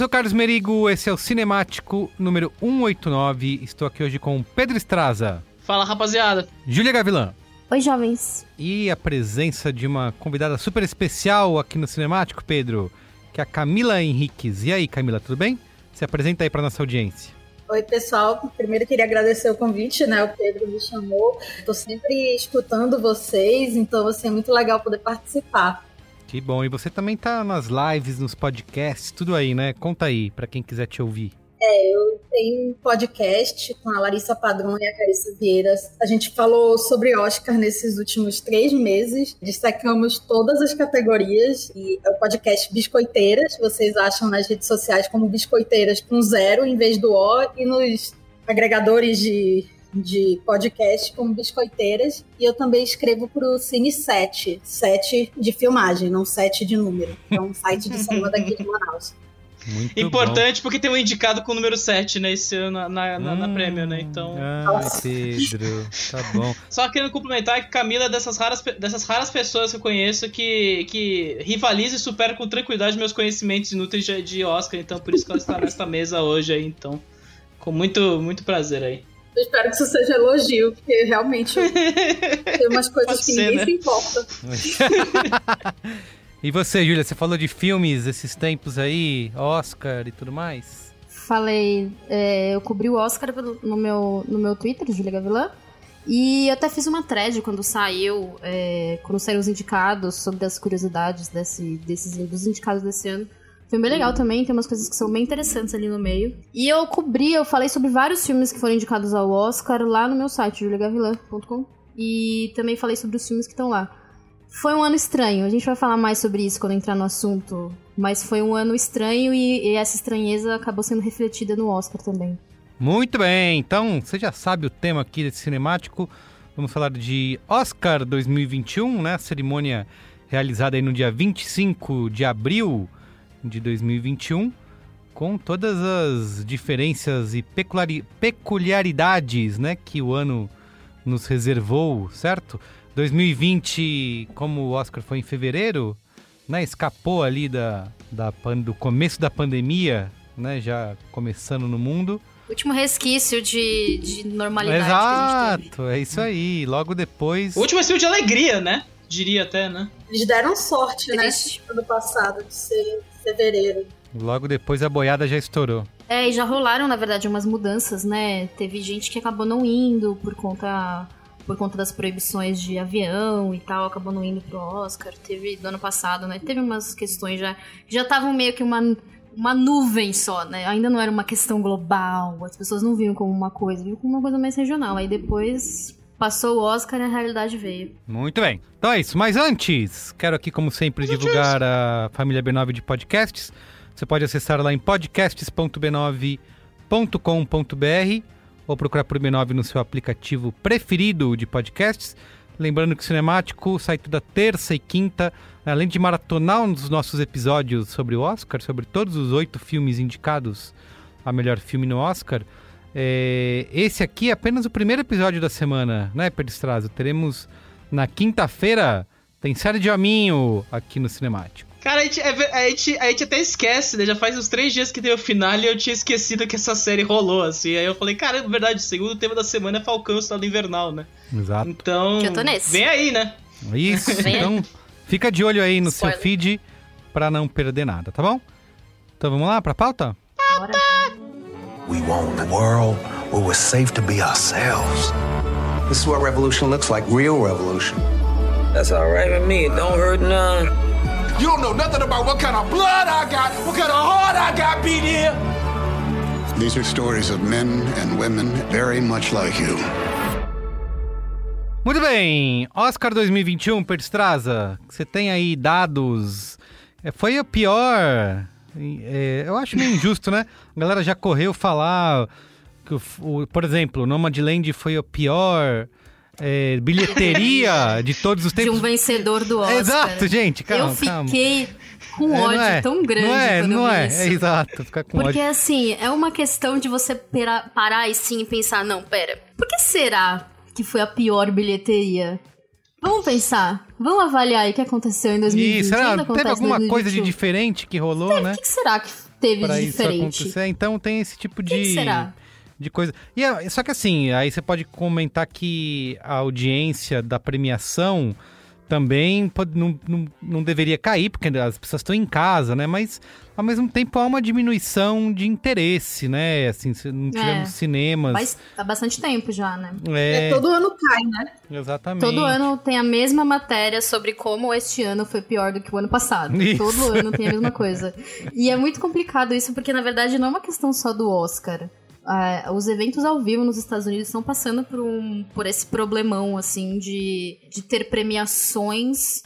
sou Carlos Merigo, esse é o Cinemático número 189. Estou aqui hoje com Pedro Estraza, Fala, rapaziada. Júlia Gavilã Oi, jovens. e a presença de uma convidada super especial aqui no Cinemático, Pedro, que é a Camila Henriques. E aí, Camila, tudo bem? Se apresenta aí para nossa audiência. Oi, pessoal. Primeiro queria agradecer o convite, né? O Pedro me chamou. Tô sempre escutando vocês, então assim, é muito legal poder participar. Que bom, e você também tá nas lives, nos podcasts, tudo aí, né? Conta aí para quem quiser te ouvir. É, eu tenho um podcast com a Larissa Padrão e a Carissa Vieira. A gente falou sobre Oscar nesses últimos três meses. Destacamos todas as categorias. E é o podcast Biscoiteiras. Vocês acham nas redes sociais como Biscoiteiras com zero em vez do O. E nos agregadores de, de podcast como Biscoiteiras. E eu também escrevo para o Cine 7. 7 de filmagem, não 7 de número. É um site de cinema daqui de Manaus. Muito Importante porque tem um indicado com o número 7, né, esse ano na, na, bom. na, na Hum, prêmio, né? Então. Ai, Pedro, tá bom. Só querendo complementar que Camila é dessas raras, dessas raras pessoas que eu conheço que, que rivaliza e supera com tranquilidade meus conhecimentos inúteis de, de Oscar. Então, por isso que ela está nesta mesa hoje aí. Então, com muito, muito prazer aí. Eu espero que isso seja elogio, porque realmente tem umas coisas Pode que ser, ninguém né? se importa. E você, Júlia, você falou de filmes esses tempos aí, Oscar e tudo mais? Falei, é, eu cobri o Oscar no meu, no meu Twitter, Julia Gavilã. E eu até fiz uma thread quando saiu, é, quando saíram os indicados, sobre as curiosidades desse, desses, dos indicados desse ano. Foi bem legal também, tem umas coisas que são bem interessantes ali no meio. E eu cobri, eu falei sobre vários filmes que foram indicados ao Oscar lá no meu site, juliagavilã.com. E também falei sobre os filmes que estão lá. Foi um ano estranho, a gente vai falar mais sobre isso quando entrar no assunto. Mas foi um ano estranho e, e essa estranheza acabou sendo refletida no Oscar também. Muito bem, então você já sabe o tema aqui desse cinemático. Vamos falar de Oscar 2021, né? A cerimônia realizada aí no dia 25 de abril de 2021, com todas as diferenças e peculiari- peculiaridades, né, que o ano nos reservou, certo? 2020, como o Oscar foi em fevereiro, né, escapou ali da, da, pan- do começo da pandemia, né, já começando no mundo. Último resquício de, de normalidade que a gente teve. Exato, é isso aí. Logo depois. O último é filme de alegria, né? Diria até, né? Eles deram sorte, né? Triste. Ano passado, de ser fevereiro. Logo depois a boiada já estourou. É, e já rolaram, na verdade, umas mudanças, né? Teve gente que acabou não indo por conta por conta das proibições de avião e tal, acabou não indo pro Oscar. Teve do ano passado, né? Teve umas questões já que já estavam meio que uma uma nuvem só, né? Ainda não era uma questão global. As pessoas não viam como uma coisa, viam como uma coisa mais regional. Aí depois passou o Oscar e a realidade veio. Muito bem. Então é isso. Mas antes, quero aqui, como sempre, divulgar a família B9 de podcasts. Você pode acessar lá em podcasts.b9.com.br ou procurar por B9 no seu aplicativo preferido de podcasts. Lembrando que o Cinemático sai toda terça e quinta, além de maratonar um dos nossos episódios sobre o Oscar, sobre todos os oito filmes indicados a melhor filme no Oscar. É, esse aqui é apenas o primeiro episódio da semana, né, Peristrazo? Teremos na quinta-feira, tem série de Hominho aqui no Cinemático. Cara, a gente, é a, gente, a gente até esquece, né? Já faz uns três dias que tem o final e eu tinha esquecido que essa série rolou, assim. Aí eu falei, cara, é verdade, o segundo tema da semana é Falcão Estado Invernal, né? Exato. Então. Que eu tô nesse. Vem aí, né? Isso, então fica de olho aí no Spoiler. seu feed pra não perder nada, tá bom? Então vamos lá pra pauta? Bora. We want a world where we're safe to be ourselves. This is what revolution looks like real revolution. That's all right with me. It don't hurt none. You don't know nothing about what kind of blood I got, what kind of heart I got beat here. These are stories of men and women very much like you. Muito bem, Oscar 2021, Perstraza, você tem aí dados. É, foi a pior. É, eu acho meio injusto, né? A galera já correu falar que, o, o- por exemplo, Nomadland foi a pior é, bilheteria de todos os De tempos. um vencedor do Oscar. Exato, gente, calma, Eu calma. fiquei com É, ódio não é, tão grande Não é, quando não eu vi é, isso. é exato, ficar com Porque ódio. assim, é uma questão de você parar e sim pensar, não, pera, por que será que foi a pior bilheteria? Vamos pensar, vamos avaliar aí o que aconteceu em 2020. E será, teve alguma coisa de 2021. diferente que rolou, né? O que, que será que teve Pra de isso diferente? acontecer. Então tem esse tipo de. que, que será? de coisa. E é- só que assim, aí você pode comentar que a audiência da premiação também pode- não, não, não deveria cair, porque as pessoas estão em casa, né? Mas ao mesmo tempo há uma diminuição de interesse, né? Assim, se não tivemos É. cinemas. Mas há bastante tempo já, né? É, É, todo ano cai, né? exatamente. Todo ano tem a mesma matéria sobre como este ano foi pior do que o ano passado. Isso. Todo ano tem a mesma coisa. E é muito complicado isso, porque na verdade não é uma questão só do Oscar. Ah, os eventos ao vivo nos Estados Unidos estão passando por, um, por esse problemão, assim, de, de ter premiações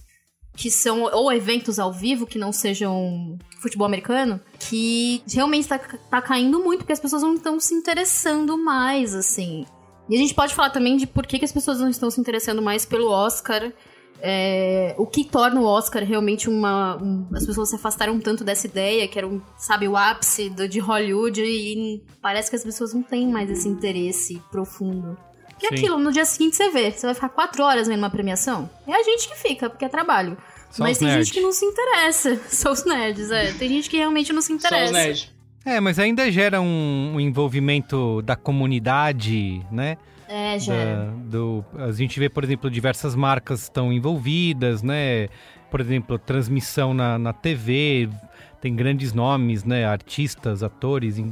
que são, ou eventos ao vivo que não sejam futebol americano, que realmente tá, tá caindo muito, porque as pessoas não estão se interessando mais, assim. E a gente pode falar também de por que, que as pessoas não estão se interessando mais pelo Oscar. É, o que torna o Oscar realmente uma. um- as pessoas se afastaram tanto dessa ideia, que era, um, sabe, o ápice do- de Hollywood, e parece que as pessoas não têm mais esse interesse profundo. E Sim. aquilo, no dia seguinte você vê, você vai ficar quatro horas vendo uma premiação. É a gente que fica, porque é trabalho. Só Mas tem nerds. gente que não se interessa. Só os nerds, é. Tem gente que realmente não se Só os interessa. nerds. É, mas ainda gera um, um envolvimento da comunidade, né? É, gera. do, a gente vê, por exemplo, diversas marcas estão envolvidas, né? Por exemplo, transmissão na, na TV, tem grandes nomes, né? Artistas, atores,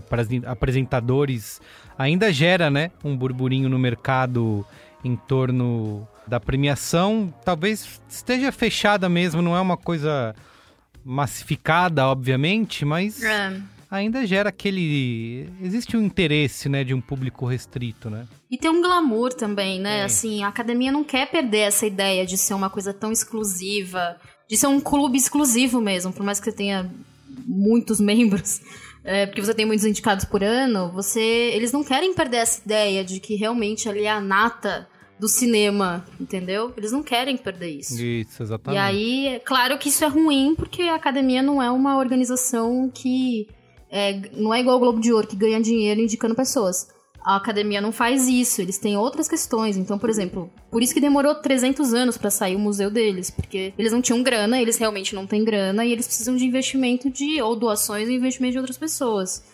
apresentadores. Ainda gera, né? Um burburinho no mercado em torno da premiação. Talvez esteja fechada mesmo, não é uma coisa massificada, obviamente, mas É. ainda gera aquele. Existe um interesse, né? De um público restrito, né? E tem um glamour também, né? É. Assim, a academia não quer perder essa ideia de ser uma coisa tão exclusiva, de ser um clube exclusivo mesmo, por mais que você tenha muitos membros, é, porque você tem muitos indicados por ano, você, eles não querem perder essa ideia de que realmente ali é a nata do cinema, entendeu? Eles não querem perder isso. Isso, exatamente. E aí, é claro que isso é ruim, porque a academia não é uma organização que. É, não é igual o Globo de Ouro, que ganha dinheiro indicando pessoas. A academia não faz isso, eles têm outras questões. Então, por exemplo, por isso que demorou 300 anos pra sair o museu deles, porque eles não tinham grana, eles realmente não têm grana e eles precisam de investimento de ou doações ou investimento de outras pessoas.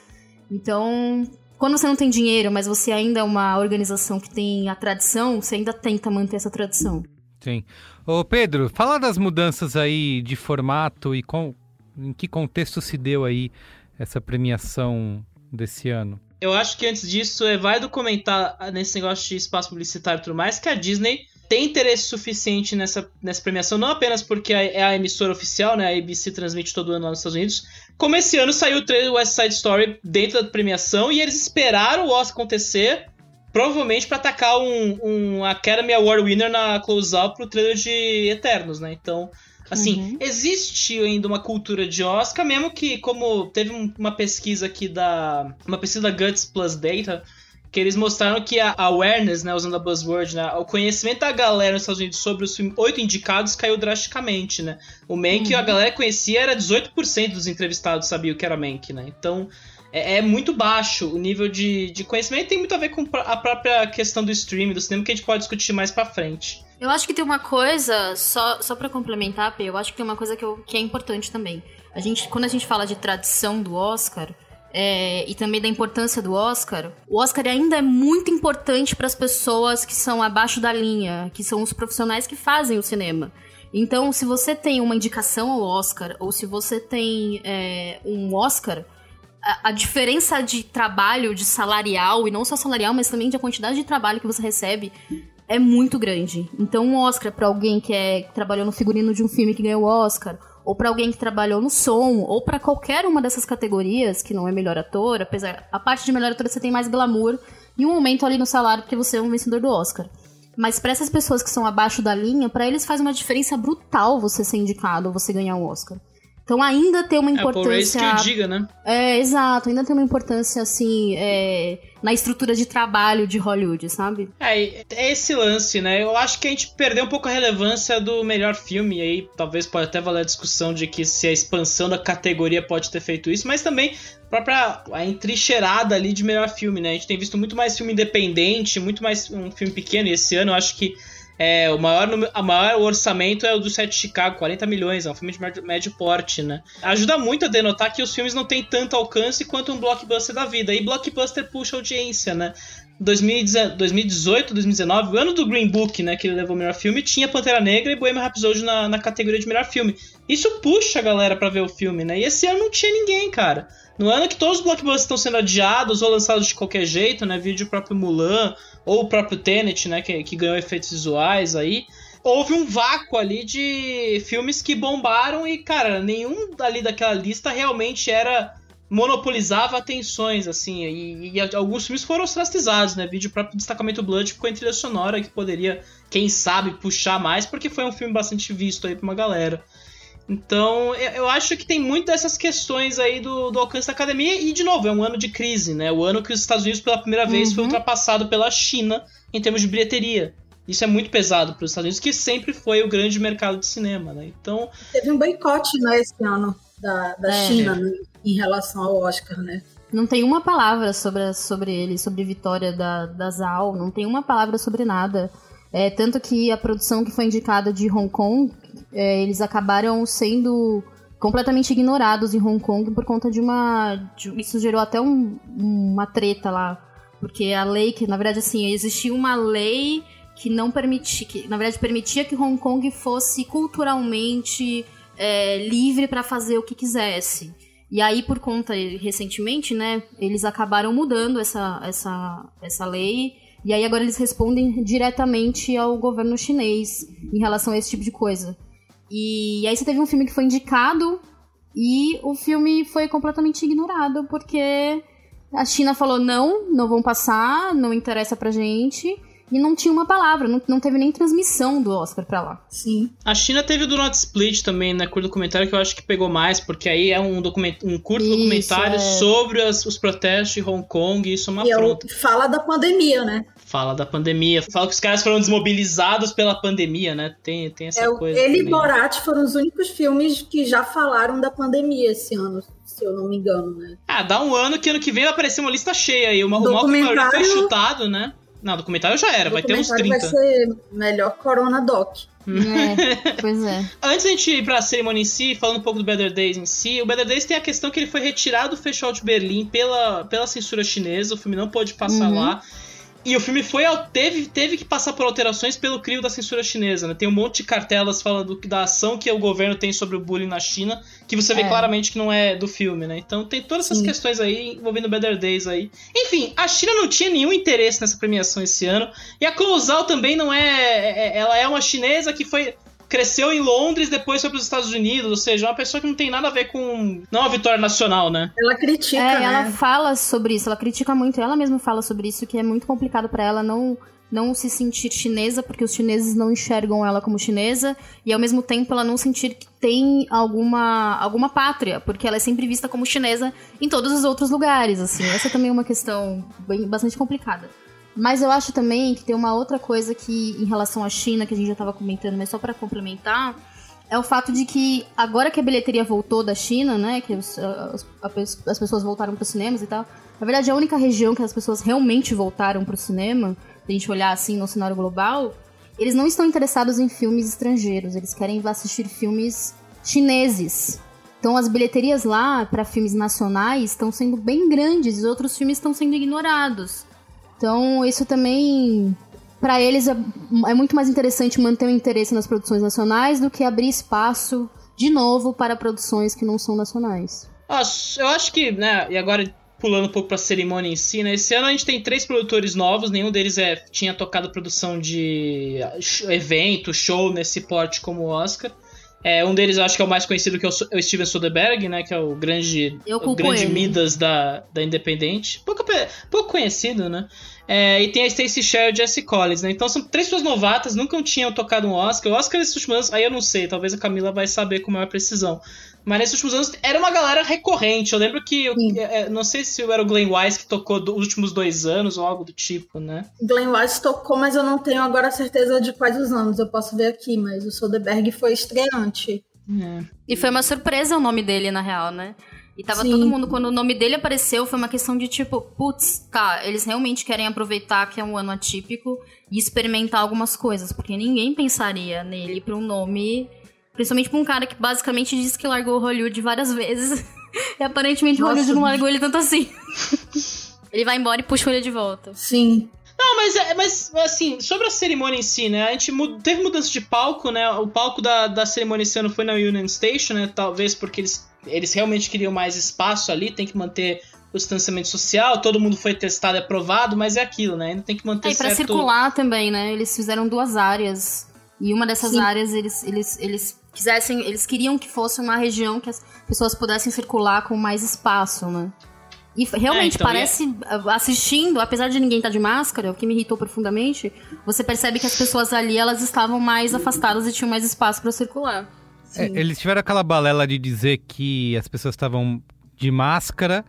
Então, quando você não tem dinheiro, mas você ainda é uma organização que tem a tradição, você ainda tenta manter essa tradição. Sim. Ô Pedro, fala das mudanças aí de formato e com, em que contexto se deu aí essa premiação desse ano. Eu acho que antes disso é válido comentar nesse negócio de espaço publicitário e tudo mais que a Disney tem interesse suficiente nessa, nessa premiação, não apenas porque é a emissora oficial, né? A ABC transmite todo ano lá nos Estados Unidos. Como esse ano saiu o trailer West Side Story dentro da premiação e eles esperaram o Oscar acontecer, provavelmente para atacar um, um Academy Award winner na close-out pro trailer de Eternos, né? Então, assim, Uhum. existe ainda uma cultura de Oscar, mesmo que, como teve um- uma pesquisa aqui da. Uma pesquisa da Guts Plus Data, que eles mostraram que a awareness, né, usando a buzzword, né, o conhecimento da galera nos Estados Unidos sobre os oito indicados caiu drasticamente, né? O Mank, uhum. a galera conhecia, era 18% dos entrevistados sabiam que era Mank, né? Então, é, é, muito baixo o nível de, de conhecimento tem muito a ver com a própria questão do streaming, do cinema, que a gente pode discutir mais pra frente. Eu acho que tem uma coisa, só, só para complementar, P, eu acho que tem uma coisa que, eu, que é importante também. A gente, quando a gente fala de tradição do Oscar, é, e também da importância do Oscar, o Oscar ainda é muito importante para as pessoas que são abaixo da linha, que são os profissionais que fazem o cinema. Então, se você tem uma indicação ao Oscar, ou se você tem é, um Oscar, a, diferença de trabalho, de salarial, e não só salarial, mas também de a quantidade de trabalho que você recebe, é muito grande. Então, um Oscar para alguém que, é, que trabalhou no figurino de um filme que ganhou o Oscar, ou para alguém que trabalhou no som, ou para qualquer uma dessas categorias, que não é melhor ator, apesar a parte de melhor ator você tem mais glamour e um aumento ali no salário porque você é um vencedor do Oscar. Mas para essas pessoas que são abaixo da linha, para eles faz uma diferença brutal você ser indicado ou você ganhar um Oscar. Então ainda tem uma importância. É, por que eu diga, né? É, exato, ainda tem uma importância, assim, é, na estrutura de trabalho de Hollywood, sabe? É, é esse lance, né? Eu acho que a gente perdeu um pouco a relevância do melhor filme, e aí talvez pode até valer a discussão de que se a expansão da categoria pode ter feito isso, mas também a própria a entrincheirada ali de melhor filme, né? A gente tem visto muito mais filme independente, muito mais um filme pequeno, e esse ano eu acho que é, o maior, a maior orçamento é o do set de Chicago, 40 milhões, é um filme de médio, médio porte, né? Ajuda muito a denotar que os filmes não têm tanto alcance quanto um blockbuster da vida. E blockbuster puxa audiência, né? 2018, 2019, o ano do Green Book, né, que ele levou o melhor filme, tinha Pantera Negra e Bohemian Rhapsody na, na categoria de melhor filme. Isso puxa a galera para ver o filme, né? E esse ano não tinha ninguém, cara. No ano que todos os blockbusters estão sendo adiados ou lançados de qualquer jeito, né? Vídeo próprio Mulan ou o próprio Tenet, né? Que, que ganhou efeitos visuais aí. Houve um vácuo ali de filmes que bombaram e, cara, nenhum ali daquela lista realmente era monopolizava atenções, assim, e, e, alguns filmes foram ostracizados, né? Vídeo próprio Destacamento Blood ficou em trilha sonora que poderia, quem sabe, puxar mais, porque foi um filme bastante visto aí pra uma galera. Então, eu acho que tem muito dessas questões aí do, do alcance da academia. E, de novo, é um ano de crise, né? O ano que os Estados Unidos, pela primeira vez, uhum. foi ultrapassado pela China em termos de bilheteria. Isso é muito pesado para os Estados Unidos, que sempre foi o grande mercado de cinema, né? Então. Teve um boicote, né, esse ano, da, da é. China, né, em relação ao Oscar, né? Não tem uma palavra sobre, sobre ele, sobre vitória da, da Zhao, não tem uma palavra sobre nada. É, tanto que a produção que foi indicada de Hong Kong, é, eles acabaram sendo completamente ignorados em Hong Kong por conta de uma. De, isso gerou até um, uma treta lá. Porque a lei, que na verdade assim, existia uma lei que não permitia, que na verdade permitia que Hong Kong fosse culturalmente é, livre para fazer o que quisesse. E aí, por conta, recentemente, né, eles acabaram mudando essa, essa, essa lei e aí agora eles respondem diretamente ao governo chinês em relação a esse tipo de coisa. E aí você teve um filme que foi indicado e o filme foi completamente ignorado porque a China falou não, não vão passar, não interessa pra gente. E não tinha uma palavra, não, não teve nem transmissão do Oscar pra lá. Sim. A China teve o Do Not Split também, né? Curto documentário que eu acho que pegou mais, porque aí é um, document, um curto isso, documentário é. sobre as, os protestos de Hong Kong, e isso é uma e afronta. Fala da pandemia, né? fala da pandemia, fala que os caras foram desmobilizados pela pandemia, né? Tem, tem essa é, coisa. Ele também. e Borat foram os únicos filmes que já falaram da pandemia esse ano, se eu não me engano, né? Ah, dá um ano que ano que vem vai aparecer uma lista cheia aí. O, documentário... o foi chutado, né? Não, documentário já era, vai ter uns 30. Vai ser melhor Corona Doc. É, pois é. Antes da gente ir pra cerimônia em si, falando um pouco do Better Days em si, o Better Days tem a questão que ele foi retirado do Festival de Berlim pela, pela censura chinesa, o filme não pôde passar uhum. lá. E o filme foi teve, teve que passar por alterações pelo crio da censura chinesa, né? Tem um monte de cartelas falando da ação que o governo tem sobre o bullying na China, que você vê é. claramente que não é do filme, né? Então tem todas essas Sim. questões aí envolvendo Better Days aí. Enfim, a China não tinha nenhum interesse nessa premiação esse ano. E a Closal também não é, é, é ela é uma chinesa que foi cresceu em Londres, depois foi para os Estados Unidos, ou seja, uma pessoa que não tem nada a ver com. Não a vitória nacional, né? Ela critica. É, né? ela fala sobre isso, ela critica muito, ela mesma fala sobre isso, que é muito complicado para ela não não se sentir chinesa, porque os chineses não enxergam ela como chinesa, e ao mesmo tempo ela não sentir que tem alguma, alguma pátria, porque ela é sempre vista como chinesa em todos os outros lugares, assim. Essa também é uma questão bem, bastante complicada. Mas eu acho também que tem uma outra coisa que, em relação à China, que a gente já estava comentando, mas só para complementar, é o fato de que agora que a bilheteria voltou da China, né, que os, as, as pessoas voltaram para os cinemas e tal, na verdade a única região que as pessoas realmente voltaram para o cinema a gente olhar assim no cenário global, eles não estão interessados em filmes estrangeiros, eles querem assistir filmes chineses. Então as bilheterias lá para filmes nacionais estão sendo bem grandes e outros filmes estão sendo ignorados. Então isso também para eles é, é, muito mais interessante manter o interesse nas produções nacionais do que abrir espaço de novo para produções que não são nacionais. eu acho que, né, e agora pulando um pouco pra cerimônia em si, né? Esse ano a gente tem três produtores novos, nenhum deles é, tinha tocado produção de evento, show nesse porte como o Oscar. É, um deles eu acho que é o mais conhecido, que é o Steven Soderbergh, né? Que é o grande, o grande Midas da, da Independente. Pouco, pouco conhecido, né? É, e tem a Stacey Sher e Jesse Collins, né? Então são três pessoas novatas, nunca tinham tocado um Oscar. O Oscar nesses últimos anos, aí eu não sei, talvez a Camila vai saber com maior precisão. Mas nesses últimos anos era uma galera recorrente. Eu lembro que, eu, é, é, não sei se era o Glenn Wise que tocou dos últimos dois anos ou algo do tipo, né? Glenn Wise tocou, mas eu não tenho agora certeza de quais os anos. Eu posso ver aqui, mas o Soderbergh foi estreante. É. E foi uma surpresa o nome dele, na real, né? E tava Sim. todo mundo, quando o nome dele apareceu, foi uma questão de tipo, putz, tá, eles realmente querem aproveitar que é um ano atípico e experimentar algumas coisas, porque ninguém pensaria nele pra um nome. Principalmente pra um cara que basicamente disse que largou Hollywood várias vezes. e aparentemente Nossa. Hollywood não largou ele tanto assim. ele vai embora e puxa ele de volta. Sim. Não, mas, é, mas assim, sobre a cerimônia em si, né? A gente teve mudança de palco, né? O palco da, da cerimônia esse ano foi na Union Station, né? Talvez porque eles eles realmente queriam mais espaço ali, tem que manter o distanciamento social, todo mundo foi testado e aprovado, mas é aquilo, né? Ainda tem que manter é, e pra certo... circular também, né? Eles fizeram duas áreas. E uma dessas Sim. áreas eles, eles, eles quisessem, eles queriam que fosse uma região que as pessoas pudessem circular com mais espaço, né? E realmente é, então, parece, é... assistindo, apesar de ninguém estar tá de máscara, o que me irritou profundamente, você percebe que as pessoas ali elas estavam mais afastadas e tinham mais espaço para circular. É, eles tiveram aquela balela de dizer que as pessoas estavam de máscara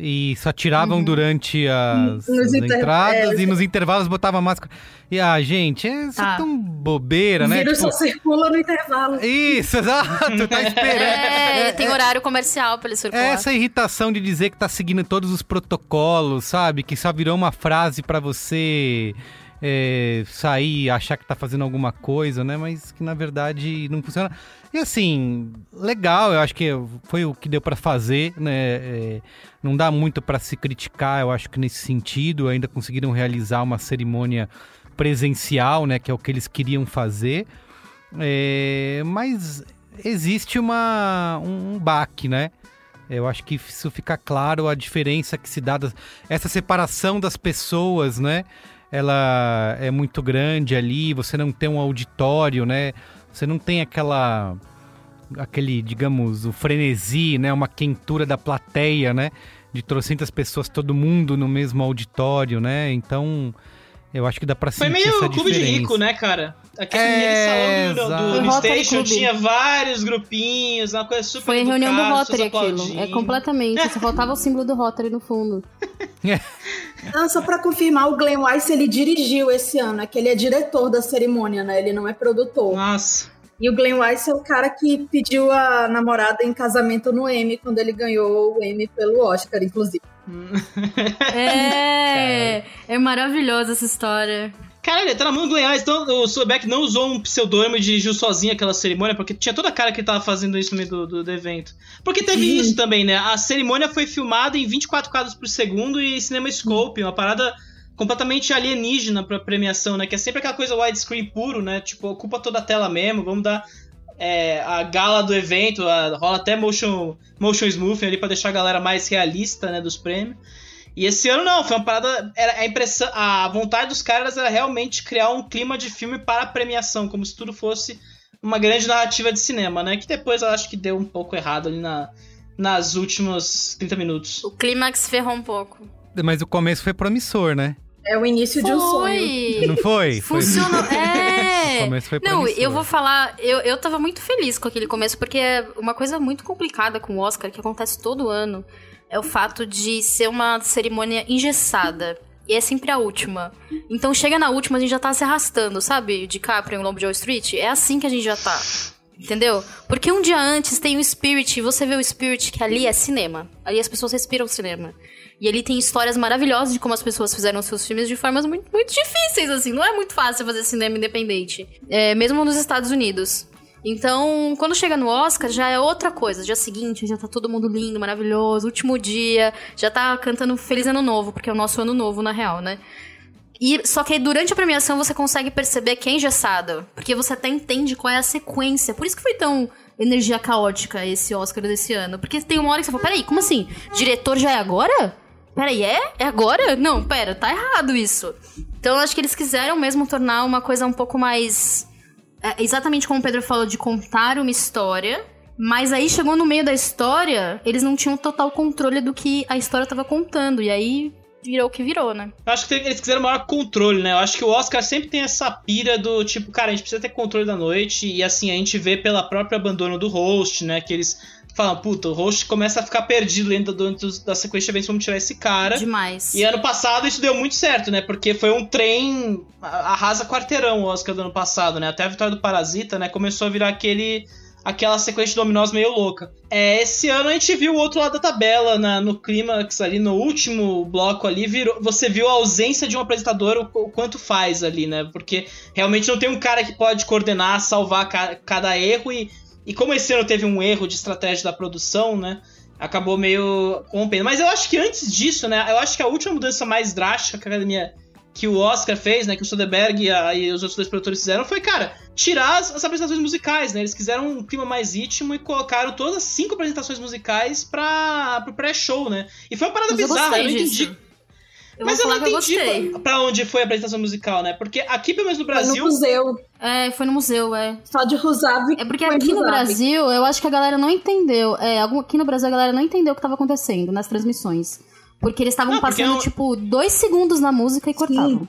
e só tiravam uhum. durante as, as entradas é, e nos intervalos botavam máscara. E a ah, gente, é só tá. tão bobeira, o né? O vírus tipo... só circula no intervalo. Isso, exato, tá esperando. É, tem horário comercial pra ele circular. Essa irritação de dizer que tá seguindo todos os protocolos, sabe? Que só virou uma frase para você é, sair, achar que tá fazendo alguma coisa, né? Mas que na verdade não funciona. E assim, legal, eu acho que foi o que deu para fazer, né? É, não dá muito para se criticar, eu acho que nesse sentido, ainda conseguiram realizar uma cerimônia presencial, né? Que é o que eles queriam fazer. É, mas existe uma, um, baque, né? Eu acho que isso fica claro a diferença que se dá, das, essa separação das pessoas, né? Ela é muito grande ali, você não tem um auditório, né? Você não tem aquela aquele, digamos, o frenesi, né, uma quentura da plateia, né, de trocentas pessoas, todo mundo no mesmo auditório, né? Então, eu acho que dá pra sentir Foi meio essa clube diferença. de rico, né, cara? Aquele é, salão do, do Station tinha vários grupinhos, uma coisa super Foi reunião do Rotary aquilo. É completamente. Só faltava o símbolo do Rotary no fundo. Não, só pra confirmar, o Glenn Weiss, ele dirigiu esse ano. É que ele é diretor da cerimônia, né? Ele não é produtor. Nossa. E o Glenn Weiss é o cara que pediu a namorada em casamento no Emmy, quando ele ganhou o Emmy pelo Oscar, inclusive. É, é maravilhosa essa história. Caralho, tá na mão do Weiss. Então, o Sobeck não usou um pseudônimo e dirigiu sozinho aquela cerimônia, porque tinha toda a cara que ele tava fazendo isso no meio do, do, do evento. Porque teve Sim. isso também, né? A cerimônia foi filmada em 24 quadros por segundo e cinema scope, uma parada completamente alienígena pra premiação, né? Que é sempre aquela coisa widescreen puro, né? Tipo, ocupa toda a tela mesmo, vamos dar é, a gala do evento, a, rola até motion, motion smoothing ali para deixar a galera mais realista, né, dos prêmios. E esse ano não, foi uma parada. Era a impressão. A vontade dos caras era realmente criar um clima de filme para a premiação, como se tudo fosse uma grande narrativa de cinema, né? Que depois eu acho que deu um pouco errado ali na, nas últimos 30 minutos. O clímax ferrou um pouco. Mas o começo foi promissor, né? É o início de um sonho. Não foi? Funcionou. Foi. É. O começo foi Não, eu vou falar. Eu, eu tava muito feliz com aquele começo, porque é uma coisa muito complicada com o Oscar, que acontece todo ano, é o fato de ser uma cerimônia engessada. E é sempre a última. Então chega na última, a gente já tá se arrastando, sabe? De Caprio em Lobo de Wall Street. É assim que a gente já tá. Entendeu? Porque um dia antes tem o Spirit, e você vê o Spirit, que ali é cinema. Ali as pessoas respiram cinema. E ele tem histórias maravilhosas de como as pessoas fizeram seus filmes de formas muito, muito difíceis, assim. Não é muito fácil fazer cinema independente. É, mesmo nos Estados Unidos. Então, quando chega no Oscar, já é outra coisa. Dia seguinte, já tá todo mundo lindo, maravilhoso. Último dia, já tá cantando Feliz Ano Novo, porque é o nosso ano novo, na real, né? E, só que aí, durante a premiação você consegue perceber que é engessado. Porque você até entende qual é a sequência. Por isso que foi tão energia caótica esse Oscar desse ano. Porque tem uma hora que você fala, peraí, como assim? Diretor já é agora? Peraí, é? É agora? Não, pera, tá errado isso. Então acho que eles quiseram mesmo tornar uma coisa um pouco mais. é, exatamente como o Pedro falou, de contar uma história. Mas aí chegou no meio da história, eles não tinham total controle do que a história tava contando. E aí virou o que virou, né? Eu acho que eles quiseram maior controle, né? Eu acho que o Oscar sempre tem essa pira do tipo, cara, a gente precisa ter controle da noite. E assim, a gente vê pela própria abandono do host, né? Que eles falam, puta, o host começa a ficar perdido dentro, do- dentro da sequência de eventos, vamos tirar esse cara. Demais. E ano passado isso deu muito certo, né? Porque foi um trem arrasa quarteirão o Oscar do ano passado, né? Até a vitória do Parasita, né? Começou a virar aquele aquela sequência de dominós meio louca. É, esse ano a gente viu o outro lado da tabela na- no clímax ali, no último bloco ali, virou, você viu a ausência de um apresentador, o, o quanto faz ali, né? Porque realmente não tem um cara que pode coordenar, salvar ca- cada erro e, e como esse ano teve um erro de estratégia da produção, né? Acabou meio rompendo. Mas eu acho que antes disso, né? Eu acho que a última mudança mais drástica que a academia. Que o Oscar fez, né? Que o Soderbergh e, a- e os outros dois produtores fizeram foi, cara, tirar as, as apresentações musicais, né? Eles quiseram um clima mais íntimo e colocaram todas as cinco apresentações musicais pra, pro pré-show, né? E foi uma parada Mas eu bizarra, gostei eu não disso. Eu Mas eu não eu entendi gostei. pra, pra onde foi a apresentação musical, né? Porque aqui, pelo menos no Foi Brasil. no museu. É, foi no museu, é. Só de Rusav. É porque foi aqui no. Brasil, eu acho que a galera não entendeu. É, aqui no Brasil a galera não entendeu o que tava acontecendo nas transmissões. Porque eles estavam passando, eu- tipo, dois segundos na música e cortavam.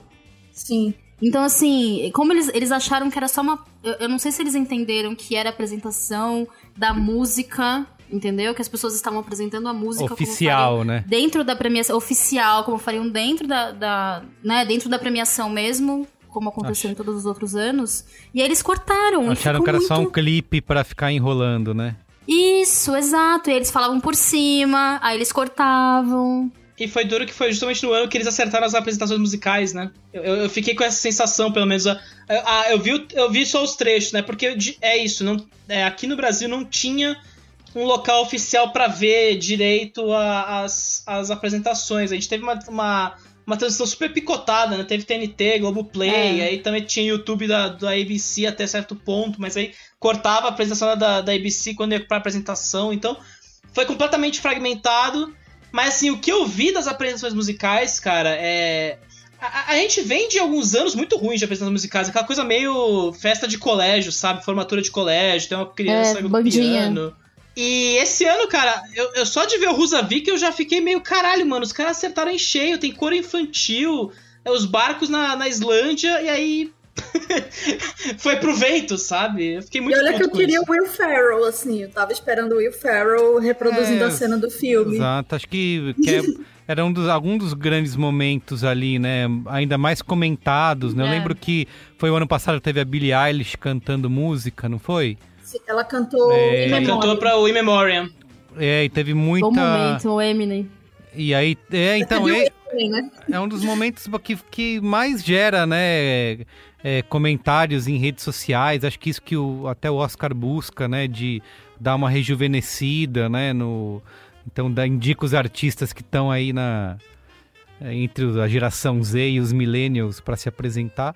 Sim. Então, assim, como eles, eles acharam que era só uma. Eu, eu não sei se eles entenderam que era a apresentação da música, entendeu? Que as pessoas estavam apresentando a música Oficial, né? Dentro da premiação oficial, como fariam dentro da, da. né, dentro da premiação mesmo, como aconteceu em todos os outros anos. E aí eles cortaram. Acharam que era só um muito- clipe pra ficar enrolando, né? Isso, exato. E eles falavam por cima, aí eles cortavam. E foi duro que foi justamente no ano que eles acertaram as apresentações musicais, né? Eu, eu- fiquei com essa sensação, pelo menos. a- a- eu, vi, eu vi só os trechos, né? Porque de- é isso, não, é, aqui no Brasil não tinha um local oficial pra ver direito a- as, as apresentações. A gente teve uma, uma, uma transição super picotada, né? Teve TNT, Globoplay, É. aí também tinha YouTube da, da ABC até certo ponto, mas aí cortava a apresentação da, da ABC quando ia pra apresentação, então foi completamente fragmentado. Mas assim, o que eu vi das apresentações musicais, cara, é. A, a- gente vem de alguns anos muito ruins de apresentações musicais, aquela coisa meio festa de colégio, sabe? Formatura de colégio, tem uma criança É, com bandinha. piano. E esse ano, cara, eu, eu só de ver o Rusavik eu já fiquei meio caralho, mano. Os caras acertaram em cheio, tem cor infantil, é, os barcos na, na Islândia, e aí. foi pro vento, sabe? Eu fiquei E muito olha que eu queria o Will Ferrell, assim. Eu tava esperando o Will Ferrell reproduzindo É, a cena do filme. Exato, acho que, que é- era um dos, algum dos grandes momentos ali, né? Ainda mais comentados, né? Eu É. lembro que foi o ano passado que teve a Billie Eilish cantando música, não foi? Ela cantou É. Ela cantou pra o In Memoriam. É, e teve Bom muita. momento, o Eminem. E aí, é, então, é, né? é um dos momentos que, que mais gera, né? é, comentários em redes sociais. Acho que isso que o, até o Oscar busca, né? De dar uma rejuvenescida, né? No, então, dá, indica os artistas que estão aí na é, entre a geração Z e os millennials para se apresentar.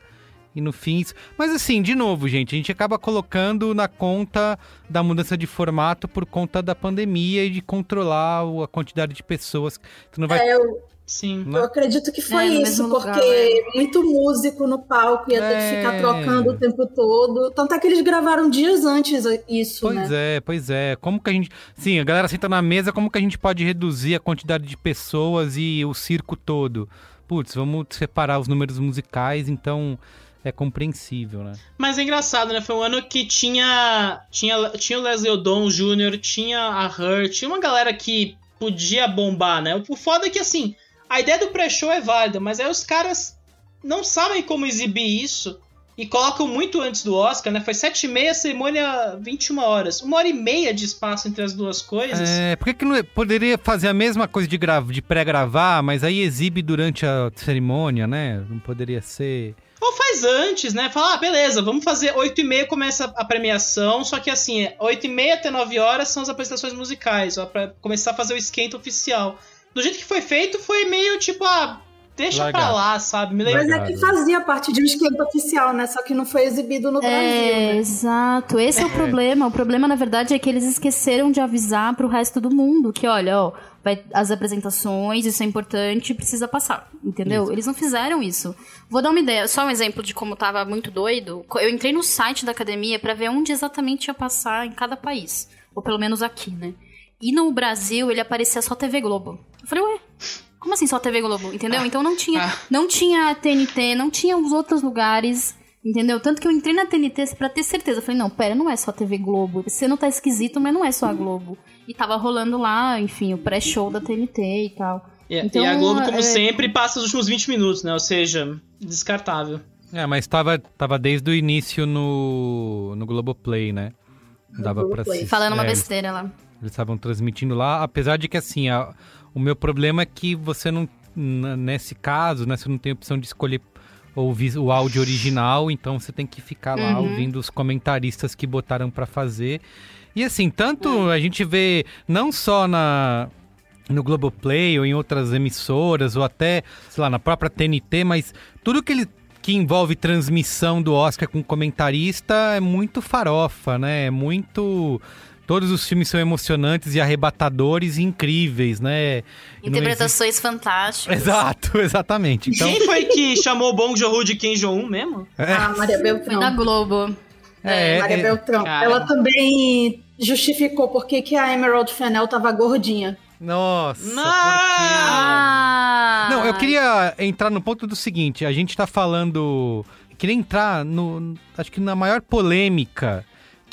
E no fim, mas assim, de novo, gente, a gente acaba colocando na conta da mudança de formato por conta da pandemia e de controlar a quantidade de pessoas. Tu não vai É, eu, Sim. né? eu acredito que foi É, isso, porque lugar, é. muito músico no palco ia ter É. que ficar trocando o tempo todo. Tanto é que eles gravaram dias antes isso, Pois né? é, pois é. Como que a gente. Sim, a galera senta na mesa, como que a gente pode reduzir a quantidade de pessoas e o circo todo? putz, vamos separar os números musicais, então é compreensível, né? Mas é engraçado, né? Foi um ano que tinha tinha, tinha o Leslie Odom Jr., tinha a Her, tinha uma galera que podia bombar, né? O foda é que, assim, a ideia do pré-show é válida, mas aí os caras não sabem como exibir isso e colocam muito antes do Oscar, né? Foi 7 e meia, cerimônia 21 horas. Uma hora e meia de espaço entre as duas coisas. É, por que, que não é- poderia fazer a mesma coisa de, de pré-gravar, mas aí exibe durante a cerimônia, né? Não poderia ser. Ou faz antes, né? Fala, ah, beleza, vamos fazer 8 e meia começa a premiação, só que assim, 8 e meia até 9 horas são as apresentações musicais, ó, pra começar a fazer o esquenta oficial. Do jeito que foi feito, foi meio tipo, ah, deixa pra Largado. lá, sabe? Me Mas lembra... é que fazia parte de um esquenta oficial, né? Só que não foi exibido no Brasil. É, né? exato. Esse é o problema. O problema, na verdade, é que eles esqueceram de avisar pro resto do mundo que, olha, ó, vai, as apresentações, isso é importante, precisa passar. Entendeu? Eles não fizeram isso. Vou dar uma ideia, só um exemplo de como tava muito doido. Eu entrei no site da academia pra ver onde exatamente ia passar em cada país. Ou pelo menos aqui, né? E no Brasil ele aparecia só TV Globo. Eu falei, ué, como assim só TV Globo? Entendeu? Então não tinha, não tinha TNT, não tinha os outros lugares. Entendeu? Tanto que eu entrei na TNT pra ter certeza. Eu falei, não, pera, não é só TV Globo. Você não tá esquisito, mas não é só a Globo. E tava rolando lá, enfim, o pré-show da TNT e tal. E, Então, e a Globo, como é- sempre, passa os últimos 20 minutos, né? Ou seja, descartável. É, mas tava, tava desde o início no, no Globoplay, né? Dava pra assistir. Falando uma É, besteira lá. Eles estavam transmitindo lá, apesar de que assim, a- o meu problema é que você não, nesse caso, né, você não tem opção de escolher ouvir o áudio original, então você tem que ficar lá Uhum. ouvindo os comentaristas que botaram pra fazer. E assim, tanto a gente vê não só na no Globoplay ou em outras emissoras ou até, sei lá, na própria TNT, mas tudo que ele que envolve transmissão do Oscar com comentarista é muito farofa, né? É muito Todos os filmes são emocionantes e arrebatadores e incríveis, né? Interpretações fantásticas. existe- Exato, exatamente. Então, Quem foi que chamou o Bong Joon-ho de Kim Jong-un mesmo? A Maria Foi Beltrão. da Globo. é, Maria é- Beltrão. Cara. Ela também justificou por que que a Emerald Fennel tava gordinha. Nossa, Não! porque... Ah! Não, eu queria entrar no ponto do seguinte: a gente tá falando. Queria entrar no. Acho que na maior polêmica.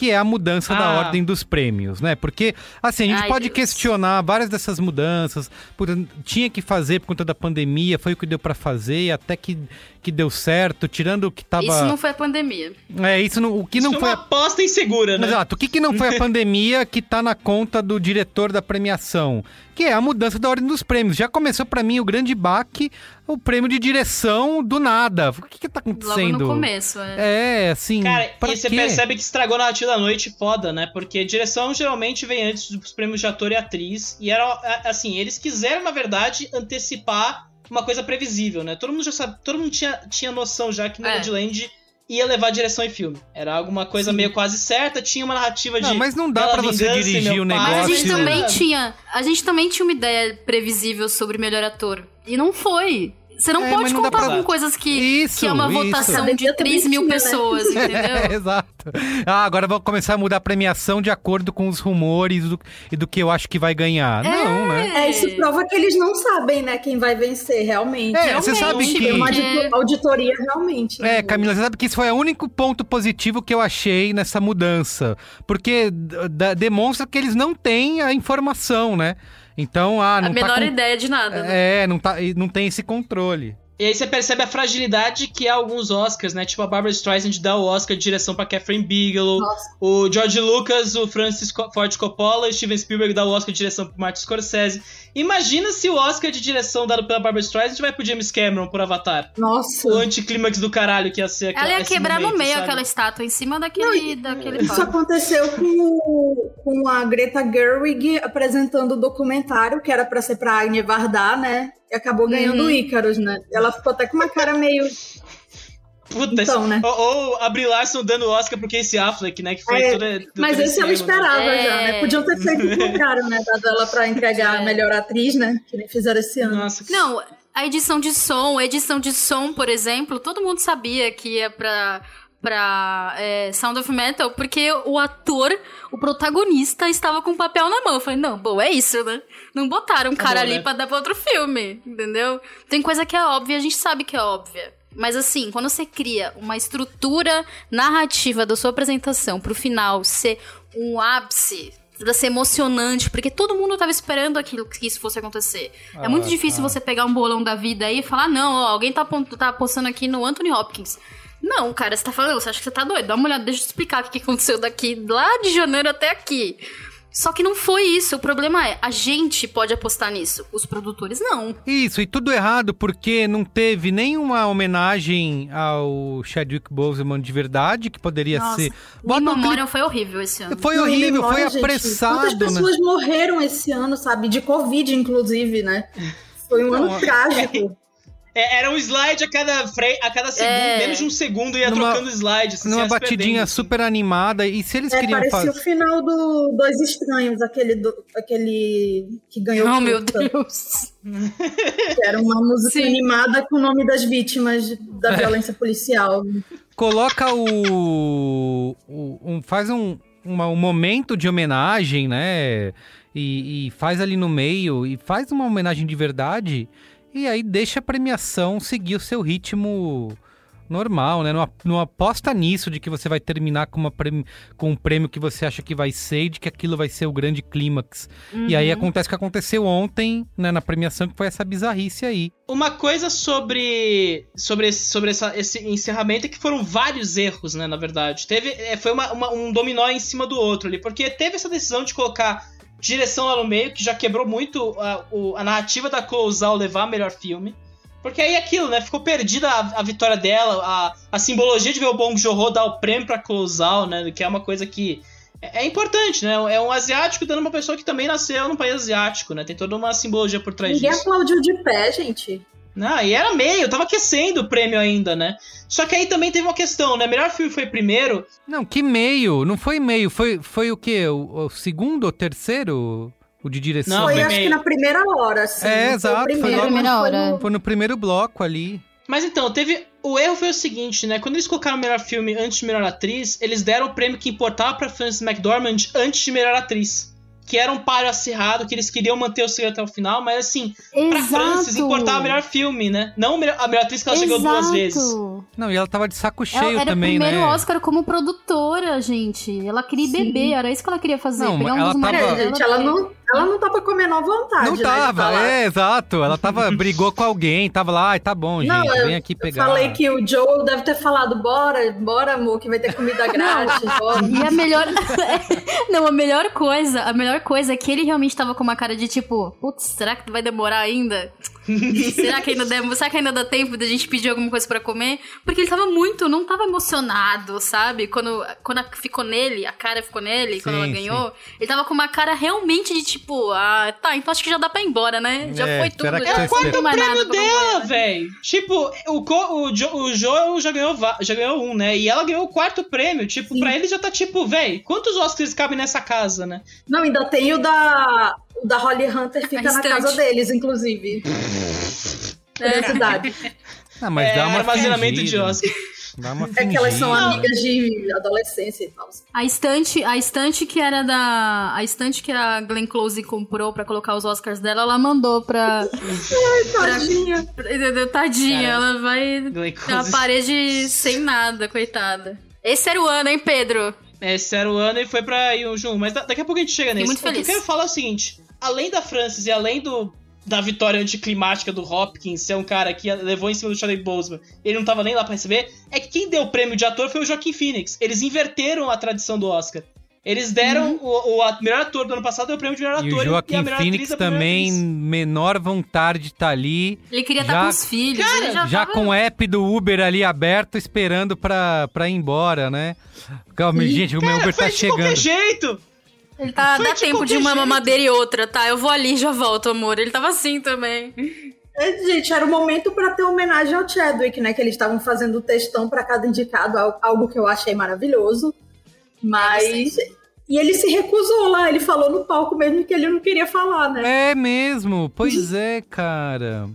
Que é a mudança da Ah. ordem dos prêmios, né? Porque, assim, a gente Ai, pode Deus. questionar várias dessas mudanças. puta, tinha que fazer por conta da pandemia, foi o que deu pra fazer, até que, que deu certo, tirando o que tava. Isso não foi a pandemia. É, isso não, o que não Isso foi. uma a- aposta insegura, né? Exato. O que, que não foi a pandemia que tá na conta do diretor da premiação? Que é a mudança da ordem dos prêmios. Já começou pra mim o grande baque, o prêmio de direção do nada. O que, que tá Logo acontecendo? no começo, é. É, assim. Cara, e você quê? percebe que estragou a narrativa da noite foda, né? Porque direção geralmente vem antes dos prêmios de ator e atriz. E era a- assim, eles quiseram, na verdade, antecipar uma coisa previsível, né? Todo mundo já sabe, todo mundo tinha, tinha noção já que É. Nomadland ia levar direção em filme. Era alguma coisa meio quase certa, tinha uma narrativa de. Não, mas não dá pra você vingança e dirigir o pai. Mas a negócio. gente também tinha. A gente também tinha uma ideia previsível sobre melhor ator. E não foi. Você não É, pode não contar pra- com coisas que, Isso, que é uma isso. votação A de BBC 3 mil também tinha, né? pessoas, entendeu? É, exato. Ah, agora vão começar a mudar a premiação de acordo com os rumores do- e do que eu acho que vai ganhar. Não, né? É, isso prova que eles não sabem, né, quem vai vencer realmente. É, você sabe Realmente, que- Tem uma porque- audito- auditoria realmente. né? É, Camila, você sabe que isso foi o único ponto positivo que eu achei nessa mudança. Porque demonstra que eles não têm a informação, né? Então, ah, A não menor tá com... ideia de nada. né? É, não, tá, e não tem esse controle. E aí você percebe a fragilidade que há alguns Oscars, né? Tipo a Barbara Streisand dá o Oscar de direção pra Catherine Bigelow, Nossa. o George Lucas, o Francis Ford Coppola e Steven Spielberg dá o Oscar de direção pro Martin Scorsese. Imagina se o Oscar de direção dado pela Barbara Streisand vai pro James Cameron por Avatar. Nossa. O anticlímax do caralho que ia ser aquela, Ela ia esse quebrar no momento, meio sabe? aquela estátua, em cima daquele, daquele Isso palco. aconteceu com, o- com a Greta Gerwig apresentando o documentário, que era pra ser pra Agne Vardar, né? E acabou ganhando Uhum. o Ícaros, né? Ela ficou até com uma cara meio. Puta, Então, né? Ou, ou a Brie Larson dando o Oscar pro Casey Affleck, né? Que foi É, toda, todo Mas esse né? esperava É. já, né? Podiam ter feito o contrário, né? Dado ela pra entregar a É. melhor atriz, né? Que nem fizeram esse ano. Nossa, que Não, a edição de som, a edição de som, por exemplo, todo mundo sabia que ia pra, pra é, Sound of Metal porque o ator, o protagonista, estava com o papel na mão. Eu falei, não, bom, é isso, né? Não botaram um cara bom, ali né? pra dar pra outro filme, entendeu? Tem coisa que é óbvia, a gente sabe que é óbvia. Mas assim, quando você cria uma estrutura narrativa da sua apresentação pro final ser um ápice, pra ser emocionante, porque todo mundo tava esperando aquilo que isso fosse acontecer. é muito Ah, difícil tá. você pegar um bolão da vida aí e falar, não, ó, alguém tá, tá apostando aqui no Anthony Hopkins. Não, cara, você tá falando, você acha que você tá doido? Dá uma olhada, deixa eu explicar o que aconteceu daqui, lá de janeiro até aqui. Só que não foi isso. O problema é, a gente pode apostar nisso. Os produtores não. Isso, e tudo errado porque não teve nenhuma homenagem ao Chadwick Boseman de verdade, que poderia Nossa, ser. o Memorial foi horrível esse ano. Foi horrível, memória, foi gente, apressado, Quantas né? pessoas morreram esse ano, sabe? De Covid, inclusive, né? Foi um Não, ano trágico. É, era um slide a cada, fre... a cada segundo, É. menos de um segundo ia Numa- trocando slide. assim, Numa batidinha perdendo, assim. super animada. E se eles É, queriam parecia fazer. o final do Dois Estranhos, aquele, do, aquele que ganhou Oh, meu Deus. que era uma música Sim. animada com o nome das vítimas É. da violência policial. Coloca o. o- um, faz um, uma- um momento de homenagem, né? E, e faz ali no meio, e faz uma homenagem de verdade. E aí deixa a premiação seguir o seu ritmo normal, né? Não, não aposta nisso de que você vai terminar com, uma premi- com um prêmio que você acha que vai ser e de que aquilo vai ser o grande clímax. E aí acontece o que aconteceu ontem, né, na premiação, que foi essa bizarrice aí. Uma coisa sobre sobre esse, sobre essa, esse encerramento é que foram vários erros, né, na verdade. Teve, é, foi uma- uma- um dominó em cima do outro ali, porque teve essa decisão de colocar direção lá no meio, que já quebrou muito a, o- a narrativa da Close ao levar melhor filme. Porque aí é aquilo, né? Ficou perdida a, a vitória dela, a, a simbologia de ver o Bong Joon-ho dar o prêmio pra Close Out, né? Que é uma coisa que é, é importante, né? É um asiático dando uma pessoa que também nasceu num país asiático, né? Tem toda uma simbologia por trás Ninguém disso. aplaudiu de pé, gente. Não, e era meio, tava aquecendo o prêmio ainda, né? Só que aí também teve uma questão, né? Melhor filme foi primeiro. Não, que meio? Não foi meio, foi, foi o quê? O, o segundo ou terceiro? O de direção? Não, foi, foi acho meio. que na primeira hora, assim. É, foi exato, foi Primeiro, logo- mas Primeira foi hora. Foi no primeiro bloco ali. Mas então, teve. O erro foi o seguinte, né? Quando eles colocaram melhor filme antes de melhor atriz, eles deram o prêmio que importava pra Frances McDormand antes de melhor atriz. Que era um páreo acirrado, que eles queriam manter o segredo até o final, mas assim, pra Frances importava o melhor filme, né? Não a melhor atriz que ela chegou duas vezes. Não, e ela tava de saco cheio Ela era também, o primeiro né? Oscar como produtora, gente. Ela queria Sim. beber, era isso que ela queria fazer. Não, pegar um ela dos tava- É, gente, ela não, ela não tava comendo à vontade, Não né, tava, é, exato. Ela tava, brigou com alguém, tava lá, ai, tá bom, gente, Não, eu vem aqui pegar. Falei que o Joe deve ter falado, bora, bora, amor, que vai ter comida grátis, bora. E a melhor. não, a melhor coisa, a melhor coisa é que ele realmente tava com uma cara de tipo, putz, será que vai demorar ainda? Será que ainda será que ainda dá tempo da gente pedir alguma coisa pra comer? Porque ele tava muito, não tava emocionado, sabe? Quando, quando a- ficou nele, a cara ficou nele, quando Sim, ela ganhou, ele tava com uma cara realmente de tipo, ah, tá, então acho que já dá pra ir embora, né? Já É, foi tudo. será que já tá tem esperando? mais nada prêmio dela, fazer. velho. Tipo, o, o, jo, o Joel já ganhou, já ganhou um, né? E ela ganhou o quarto prêmio. Tipo, Sim. pra ele já tá tipo, velho, quantos Oscars cabem nessa casa, né? Não, ainda tem o da, o da Holly Hunter, fica na casa deles, inclusive. Curiosidade. Ah, mas é, dá uma armazenamento de. Oscar. Dá uma É que elas são amigas de adolescência e tal. A estante, a estante que era da. A estante que a Glenn Close comprou pra colocar os Oscars dela, ela mandou pra. Tadinha. pra- Tadinha, Cara, ela vai Glenn na parede sem nada, coitada. Esse era o ano, hein, Pedro? Esse era o ano e foi pra Jun, mas da- daqui a pouco a gente chega nesse. muito O que eu feliz. quero falar é o seguinte: além da Francis e além do, da vitória anticlimática do Hopkins ser um cara que levou em cima do Chadwick Boseman, ele não tava nem lá pra receber, é que quem deu o prêmio de ator foi o Joaquin Phoenix. Eles inverteram a tradição do Oscar. Eles deram o, o a- melhor ator do ano passado deu o prêmio de melhor E ator o e Joaquim a melhor Phoenix também, atriz. menor vontade de tá ali. Ele queria estar com os filhos. Cara, já, Já tava- com o app do Uber ali aberto, esperando pra, pra ir embora, né? Calma, gente, o meu Uber Foi tá de chegando. qualquer jeito! Ele tá, Foi dá de tempo de uma jeito. mamadeira e outra, tá? Eu vou ali e já volto, amor. Ele tava assim também. É, gente, era o momento pra ter homenagem ao Chadwick, né? Que eles estavam fazendo o textão pra cada indicado, al- algo que eu achei maravilhoso. Mas. E ele se recusou lá, ele falou no palco mesmo que ele não queria falar, né? É mesmo, pois é, cara.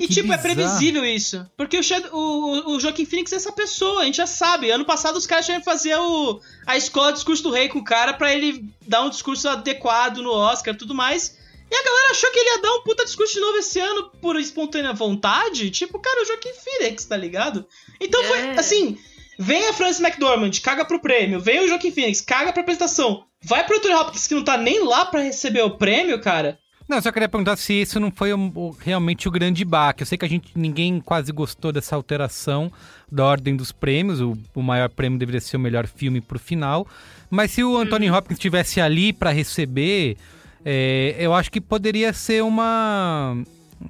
E Que tipo, é bizarro. previsível isso. Porque o, Shed- o, o Joaquim Phoenix é essa pessoa, a gente já sabe. Ano passado os caras tinham que fazer o, a escola Discurso do Rei com o cara pra ele dar um discurso adequado no Oscar e tudo mais. E a galera achou que ele ia dar um puta discurso de novo esse ano por espontânea vontade. Tipo, cara, o Joaquim Phoenix, tá ligado? Então foi, É. assim, vem a Frances McDormand, caga pro prêmio. Vem o Joaquim Phoenix, caga pra apresentação. Vai pro Anthony Hopkins que não tá nem lá pra receber o prêmio, cara. Não, só queria perguntar se isso não foi realmente o grande baque. Eu sei que a gente ninguém quase gostou dessa alteração da ordem dos prêmios. O, o maior prêmio deveria ser o melhor filme pro final. Mas se o Anthony Hopkins estivesse ali pra receber, é, eu acho que poderia ser uma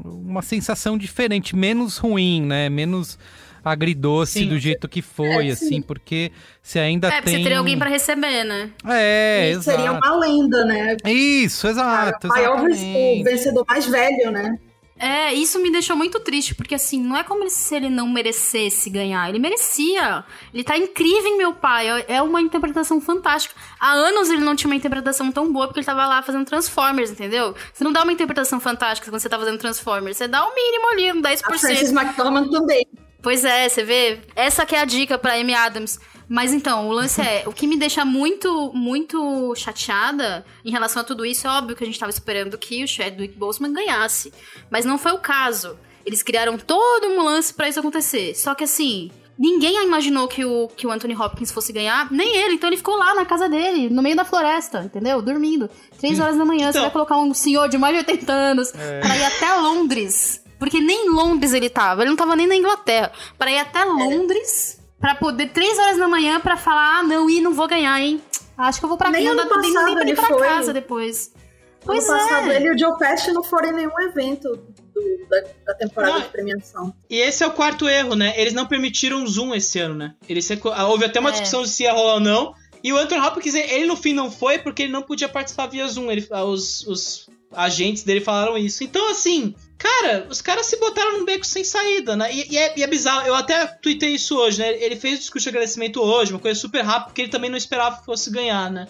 uma sensação diferente, menos ruim, né? Menos agridoce Sim. do jeito que foi, É, assim, sim. porque você ainda É, porque tem você teria alguém pra receber, né? É, E exato. seria uma lenda, né? Isso, exato. o maior o vencedor mais velho, né? É, isso me deixou muito triste, porque assim, não é como se ele não merecesse ganhar. Ele merecia. Ele tá incrível em meu pai. É uma interpretação fantástica. Há anos ele não tinha uma interpretação tão boa porque ele tava lá fazendo Transformers, entendeu? Você não dá uma interpretação fantástica quando você tá fazendo Transformers. Você dá o mínimo ali, um 10%. A Frances McDormand também. Pois é, você vê? Essa que é a dica pra Amy Adams. Mas então, o lance é, o que me deixa muito, muito chateada em relação a tudo isso, é óbvio que a gente tava esperando que o Chadwick Boseman ganhasse. Mas não foi o caso. Eles criaram todo um lance pra isso acontecer. Só que assim, ninguém imaginou que o, que o Anthony Hopkins fosse ganhar, nem ele. Então ele ficou lá na casa dele, no meio da floresta, entendeu? Dormindo. Três horas da manhã, você Então. vai colocar um senhor de mais de 80 anos pra ir até Londres. Porque nem em Londres ele tava, ele não tava nem na Inglaterra. Pra ir até Londres, pra poder, três horas da manhã, pra falar: ah, não, e não vou ganhar, hein? Acho que eu vou pra Nem não ano dá nem, nem passado pra ir ele pra foi. casa depois. Pois ano passado é. ele e o Joe Pesci não foram em nenhum evento do- da, da temporada Ah. de premiação. E esse é o quarto erro, né? Eles não permitiram Zoom esse ano, né? Eles ah, Houve até uma É. discussão se ia rolar ou não. E o Anthony Hopkins, ele no fim não foi porque ele não podia participar via Zoom. Ele, ah, os, os agentes dele falaram isso. Então, assim, cara, os caras se botaram num beco sem saída, né? E, e é, e é bizarro. Eu até tuitei isso hoje, né? Ele fez o discurso de agradecimento hoje, uma coisa super rápida, porque ele também não esperava que fosse ganhar, né?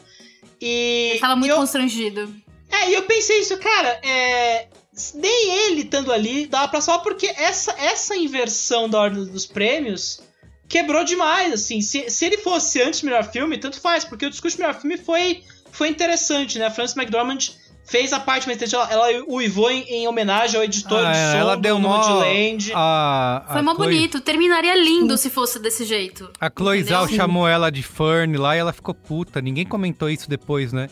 E. Ele tava muito eu, constrangido. é, e eu pensei isso, cara, é. Nem ele estando ali dava pra salvar, porque essa, essa inversão da ordem dos prêmios quebrou demais, assim. Se, se ele fosse antes do melhor filme, tanto faz, porque o discurso do melhor filme foi, foi interessante, né? A Frances McDormand fez a parte mais interessante, ela, ela uivou em, em homenagem ao editor Ah, de é, som ela do deu mó... Nomadland. A, a Foi mó Chloe- bonito. Terminaria lindo se fosse desse jeito. A Chloe? Zhao chamou ela de Fern lá e ela ficou puta. Ninguém comentou isso depois, né?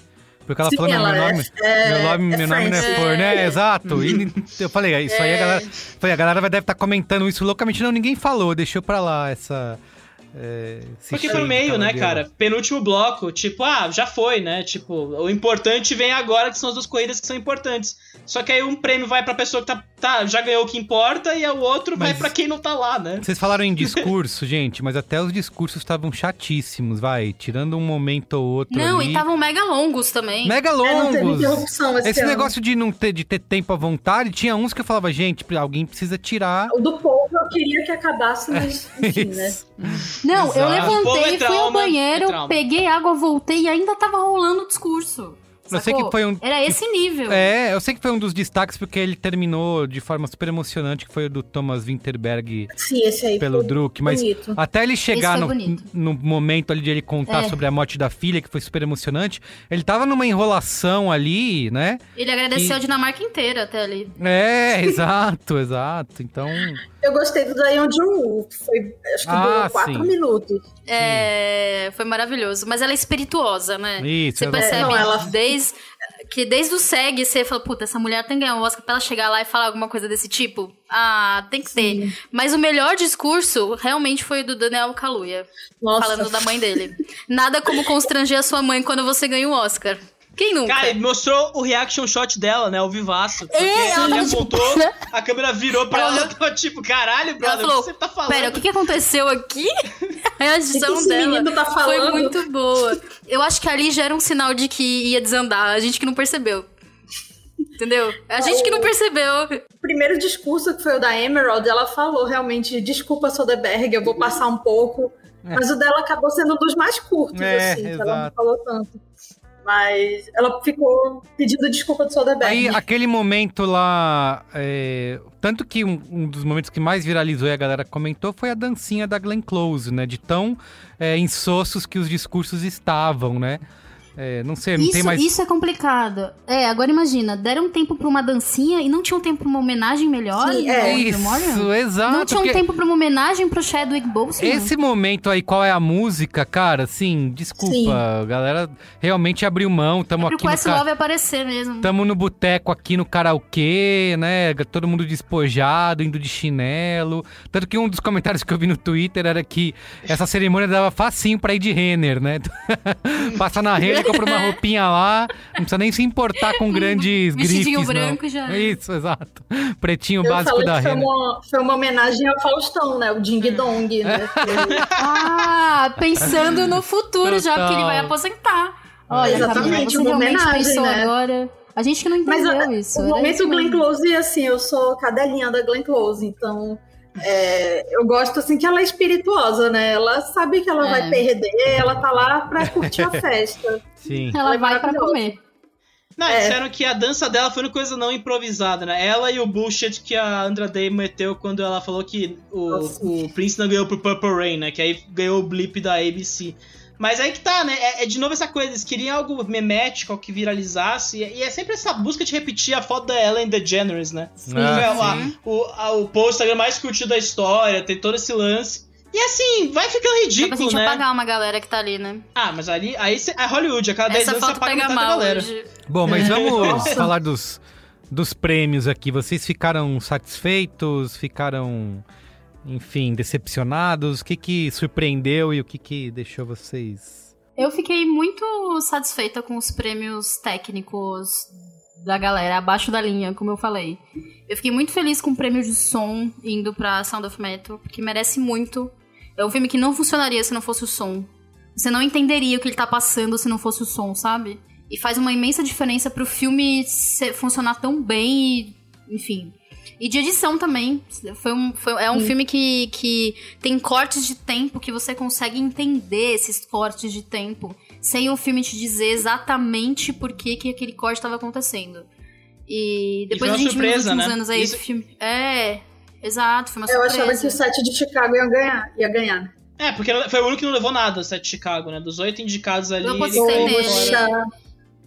Porque ela Sim, falou, ela meu é- nome, é- meu nome, é meu nome não é. Fern, é, exato. E eu falei, é, isso aí a galera, falei, a galera vai deve estar comentando isso loucamente. Não, ninguém falou, deixou pra lá essa... é, Porque no meio, né, cara? Penúltimo bloco, tipo, ah, já foi, né? Tipo, o importante vem agora, que são as duas corridas que são importantes. Só que aí um prêmio vai pra pessoa que tá, tá já ganhou o que importa, e o outro vai Mas- pra quem não tá lá, né? Vocês falaram em discurso, gente, mas até os discursos estavam chatíssimos, vai. Tirando um momento ou outro Não, ali. e estavam mega longos também. Mega É, não teve longos. interrupção esse, Esse negócio de não ter, de ter tempo à vontade, tinha uns que eu falava, gente, alguém precisa tirar. O do povo eu queria que acabasse, mas enfim, né? Não, eu Exato. Pô, levantei, é fui ao trauma, banheiro, é peguei água, voltei e ainda tava rolando o discurso. Eu sei sacou? que foi um- Era esse nível. É, eu sei que foi um dos destaques porque ele terminou de forma super emocionante, que foi o do Thomas Winterberg Sim, esse aí pelo Druk, mas bonito. até ele chegar no, no momento ali de ele contar É. sobre a morte da filha, que foi super emocionante, ele tava numa enrolação ali, né? Ele agradeceu E- a Dinamarca inteira até ali. É, exato, exato. Então, Eu gostei do Dayon que foi, acho que Ah, durou quatro sim. minutos. É, foi maravilhoso. Mas ela é espirituosa, né? Isso, Você ela- percebe É, não, ela- desde, que desde o SEG você fala, puta, essa mulher tem que ganhar um Oscar pra ela chegar lá e falar alguma coisa desse tipo. Ah, tem que ter. Mas o melhor discurso realmente foi o do Daniel Kaluuya. Nossa. Falando da mãe dele. Nada como constranger a sua mãe quando você ganha um Oscar. Quem nunca? Cara, ele mostrou o reaction shot dela, né? O vivaço. Porque É, ela ele tava tipo- apontou, a câmera virou pra Ela ela e tava tipo, caralho, Ela brother, o falou, que você tá falando? pera, o que, que aconteceu aqui? A reação O que esse dela menino tá foi muito boa. Eu acho que ali já era um sinal de que ia desandar, a gente que não percebeu. Entendeu? A gente que não percebeu. O primeiro discurso, que foi o da Emerald, ela falou realmente, desculpa, Soderbergh, eu vou passar um pouco. Mas o dela acabou sendo um dos mais curtos, É, assim, que ela não exato. falou tanto. Mas ela ficou pedindo desculpa do Soderbergh. Aí, aquele momento lá. é, Tanto que um, um dos momentos que mais viralizou e a galera comentou foi a dancinha da Glenn Close, né? De tão é, insossos que os discursos estavam, né? É, não sei, não Isso, tem mais. isso é complicado. É, agora imagina, deram tempo pra uma dancinha e não tinham tempo pra uma homenagem melhor? Sim, é. Isso, exato. Não tinham porque tempo pra uma homenagem pro Chadwick Boseman? Esse momento aí, qual é a música, cara? Assim, desculpa. Sim. A galera realmente abriu mão. Tamo Pro aqui no ca- Questlove aparecer mesmo. Tamo no boteco aqui no karaokê, né? Todo mundo despojado, indo de chinelo. Tanto que um dos comentários que eu vi no Twitter era que essa cerimônia dava facinho pra ir de Renner, né? Passa na Renner, compra uma roupinha lá, não precisa nem se importar com grandes Vestidinho grifes, branco não. já. Isso, exato. Pretinho Eu básico da que foi uma, foi uma homenagem ao Faustão, né? O Ding Dong, né? Ah, pensando no futuro já, porque ele vai Total. aposentar. Olha, Exatamente, você uma homenagem, né? agora. A gente que não Mas entendeu a- isso. o momento Glenn. Close, assim, eu sou cadelinha da Glenn Close, então é, eu gosto assim que ela é espirituosa, né? Ela sabe que ela É. vai perder, ela tá lá pra curtir a festa. Sim. Ela é vai pra comer. Não, É. disseram que a dança dela foi uma coisa não improvisada, né? Ela e o bullshit que a Andra Day meteu quando ela falou que o, Nossa. o Prince não ganhou pro Purple Rain, né? Que aí ganhou o blip da ABC. Mas aí que tá, né? É, é de novo essa coisa, eles queriam algo memético, algo que viralizasse. E é sempre essa busca de repetir a foto da Ellen DeGeneres, né? Ah, É, a- sim. o, a- o post mais curtido da história, tem todo esse lance. E assim, vai ficando Dá pra ridículo, gente né? apagar uma galera que tá ali, né? Ah, mas ali, aí cê- é Hollywood, a cada 10 Essa anos você apaga pega mal galera. hoje. Bom, mas vamos falar dos, dos prêmios aqui. Vocês ficaram satisfeitos? Ficaram, enfim, decepcionados? O que que surpreendeu e o que que deixou vocês... Eu fiquei muito satisfeita com os prêmios técnicos da galera, abaixo da linha, como eu falei. Eu fiquei muito feliz com o prêmio de som indo pra Sound of Metal, porque merece muito. É um filme que não funcionaria se não fosse o som. Você não entenderia o que ele tá passando se não fosse o som, sabe? E faz uma imensa diferença pro filme funcionar tão bem e, enfim. E de edição também. Foi um, foi- é um filme que, que tem cortes de tempo que você consegue entender esses cortes de tempo sem o filme te dizer exatamente por que, que aquele corte estava acontecendo. E depois foi a gente viu nos surpresa, últimos né? anos aí Isso- filme. É, exato, foi uma Eu surpresa. achava que o set de Chicago ia ganhar. Ia ganhar. É, porque foi o único que não levou nada, o set de Chicago, né? Dos oito indicados ali, Eu caiu nele.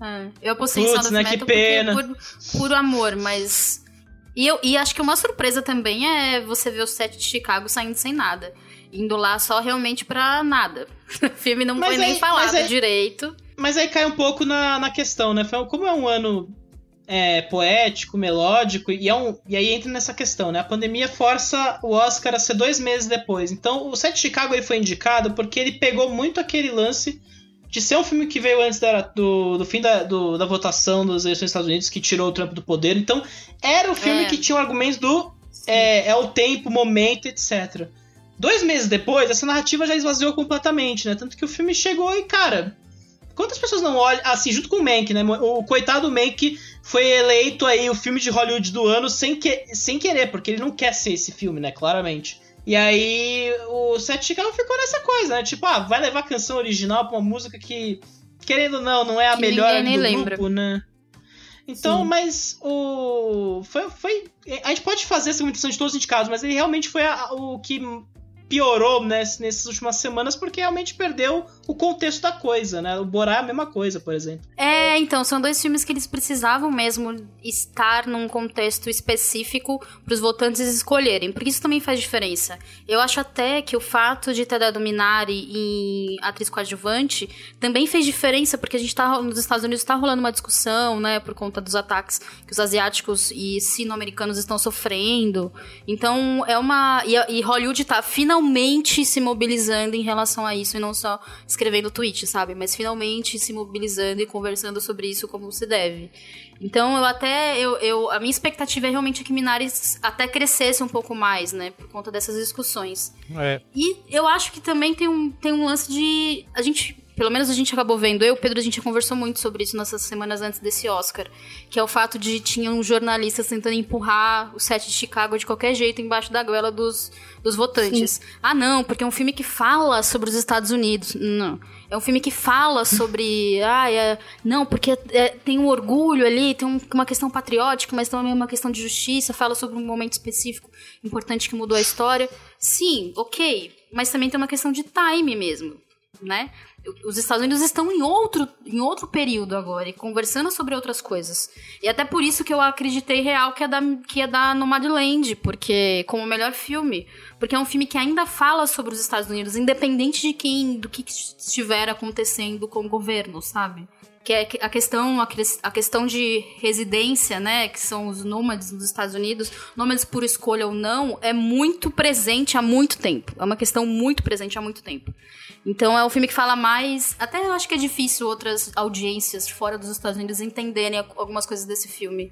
É, eu apostei em Putz, Sound of né, que pena. porque por puro amor, mas... E, eu, e acho que uma surpresa também é você ver o set de Chicago saindo sem nada. Indo lá só realmente pra nada. O filme não Mas foi nem aí- falado mas aí- direito. Mas aí cai um pouco na, na questão, né? Como é um ano é, poético, melódico, e, é um, e aí entra nessa questão, né? A pandemia força o Oscar a ser dois meses depois. Então, o set de Chicago ele foi indicado porque ele pegou muito aquele lance de ser um filme que veio antes da- do, do fim da, do- da votação das eleições dos Estados Unidos, que tirou o Trump do poder. Então, era o filme É. que tinha o argumento do é, é o tempo, o momento, etc. Dois meses depois, essa narrativa já esvaziou completamente, né? Tanto que o filme chegou e, cara, quantas pessoas não olham, assim, junto com o Mank, né? O coitado Mank foi eleito aí o filme de Hollywood do ano sem, que, sem querer, porque ele não quer ser esse filme, né? Claramente. E aí o Seth Chicago ficou nessa coisa, né? Tipo, ah, vai levar a canção original pra uma música que, querendo ou não, não é a Que melhor do lembra. grupo, né? Então, Sim. mas o. Foi, foi. A gente pode fazer essa comentação de todos os indicados, mas ele realmente foi a- o que piorou ness- nessas últimas semanas porque realmente perdeu o contexto da coisa, né? O Borá é a mesma coisa, por exemplo. É, então, são dois filmes que eles precisavam mesmo estar num contexto específico para os votantes escolherem, porque isso também faz diferença. Eu acho até que o fato de ter dado Minari em atriz coadjuvante também fez diferença, porque a gente tá nos Estados Unidos tá rolando uma discussão, né, por conta dos ataques que os asiáticos e sino-americanos estão sofrendo. Então, é uma e, e Hollywood tá finalmente se mobilizando em relação a isso e não só escrevendo tweet, sabe? Mas finalmente se mobilizando e conversando sobre isso como se deve. Então eu até. Eu, eu, a minha expectativa é realmente que Minari até crescesse um pouco mais, né? Por conta dessas discussões. É, E eu acho que também tem um, tem um lance de. A gente pelo menos a gente acabou vendo, eu e o Pedro, a gente conversou muito sobre isso nessas semanas antes desse Oscar, que é o fato de tinham jornalistas tentando empurrar o set de Chicago de qualquer jeito embaixo da goela dos, dos votantes. Sim. Ah, não, porque é um filme que fala sobre os Estados Unidos. Não. É um filme que fala sobre. ah, é, não, porque é, tem um orgulho ali, tem um, uma questão patriótica, mas também uma questão de justiça, fala sobre um momento específico importante que mudou a história. Sim, ok. Mas também tem uma questão de time mesmo, né? Os Estados Unidos estão em outro, em outro período agora e conversando sobre outras coisas. E até por isso que eu acreditei real que ia dar, que ia dar Nomadland, porque como melhor filme, porque é um filme que ainda fala sobre os Estados Unidos, independente de quem, do que estiver acontecendo com o governo, sabe? Que é a questão, a questão de residência, né, que são os nômades nos Estados Unidos, nômades por escolha ou não, é muito presente há muito tempo. É uma questão muito presente há muito tempo. Então é um filme que fala mais. Até eu acho que é difícil outras audiências fora dos Estados Unidos entenderem algumas coisas desse filme.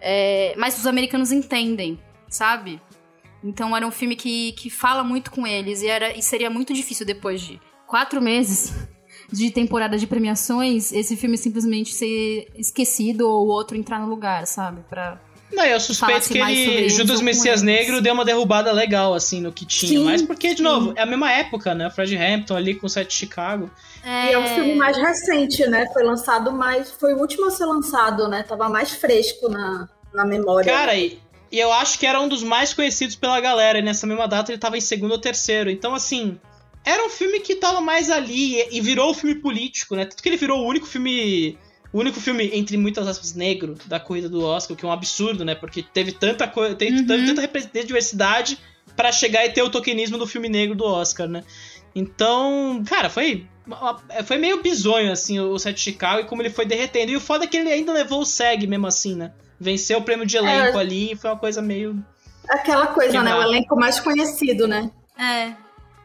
É, mas os americanos entendem, sabe? Então era um filme que, que fala muito com eles e, era, e seria muito difícil depois de quatro meses de temporada de premiações, esse filme simplesmente ser esquecido ou outro entrar no lugar, sabe? Pra não, eu suspeito que ele, Judas Messias Negro, deu uma derrubada legal, assim, no que tinha. Sim, Mas porque, de sim. novo, é a mesma época, né? Fred Hampton ali com o set de Chicago. É... E é um filme mais recente, né? Foi lançado mais. Foi o último a ser lançado, né? Tava mais fresco na, na memória. Cara, e, e eu acho que era um dos mais conhecidos pela galera. E nessa mesma data ele tava em segundo ou terceiro. Então, assim. Era um filme que tava mais ali e, e virou um filme político, né? Tanto que ele virou o único filme o único filme, entre muitas aspas, negro da corrida do Oscar, o que é um absurdo, né? Porque teve tanta coisa, teve uhum. tanta diversidade para chegar e ter o tokenismo do filme negro do Oscar, né? Então, cara, foi foi meio bizonho, assim, o set de Chicago e como ele foi derretendo. E o foda é que ele ainda levou o SEG mesmo assim, né? Venceu o prêmio de elenco é, ali e foi uma coisa meio. Aquela coisa, né? O elenco mais conhecido, né? É.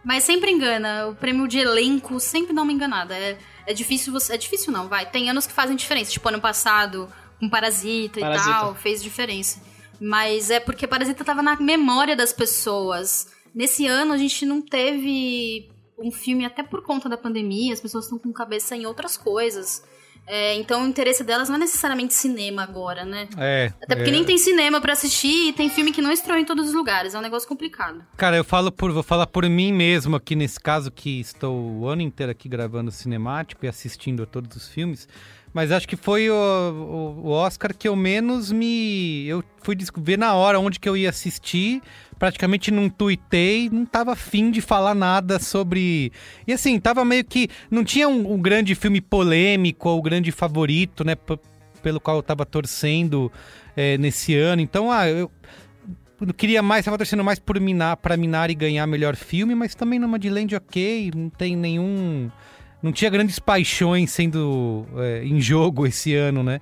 Mas sempre engana. O prêmio de elenco sempre dá uma enganada. É é difícil você. É difícil não, vai. Tem anos que fazem diferença. Tipo, ano passado, com Parasita, Parasita. e tal, fez diferença. Mas é porque Parasita tava na memória das pessoas. Nesse ano a gente não teve um filme, até por conta da pandemia, as pessoas estão com cabeça em outras coisas. É, então o interesse delas não é necessariamente cinema agora, né? É. Até porque é. nem tem cinema para assistir e tem filme que não estreou em todos os lugares. É um negócio complicado. Cara, eu falo por. Vou falar por mim mesmo aqui nesse caso, que estou o ano inteiro aqui gravando cinemático e assistindo a todos os filmes. Mas acho que foi o, o, o Oscar que eu menos me. Eu fui ver na hora onde que eu ia assistir praticamente não tuitei, não tava afim de falar nada sobre. E assim, tava meio que. Não tinha um, um grande filme polêmico ou grande favorito, né? Pelo qual eu tava torcendo é, nesse ano. Então, ah, eu. Queria mais, tava torcendo mais por Minar, pra Minar e ganhar melhor filme, mas também numa de Land ok, não tem nenhum. Não tinha grandes paixões sendo é, em jogo esse ano, né?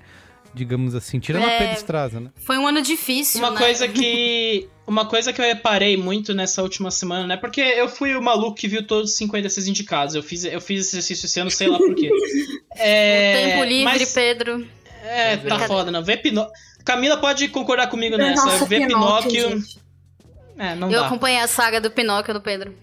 Digamos assim, tirando é, a Pedro Estrada, né? Foi um ano difícil, Uma né? coisa que uma coisa que eu reparei muito nessa última semana, né? Porque eu fui o maluco que viu todos os 56 indicados. Eu fiz, eu fiz esse exercício esse ano, sei lá por quê. É, tempo livre, mas, Pedro. É, tá foda, não. Ver Pinóquio. Camila pode concordar comigo nessa. Nossa, Ver Pinóquio. Pinóquio é, não eu dá. acompanhei a saga do Pinóquio do Pedro.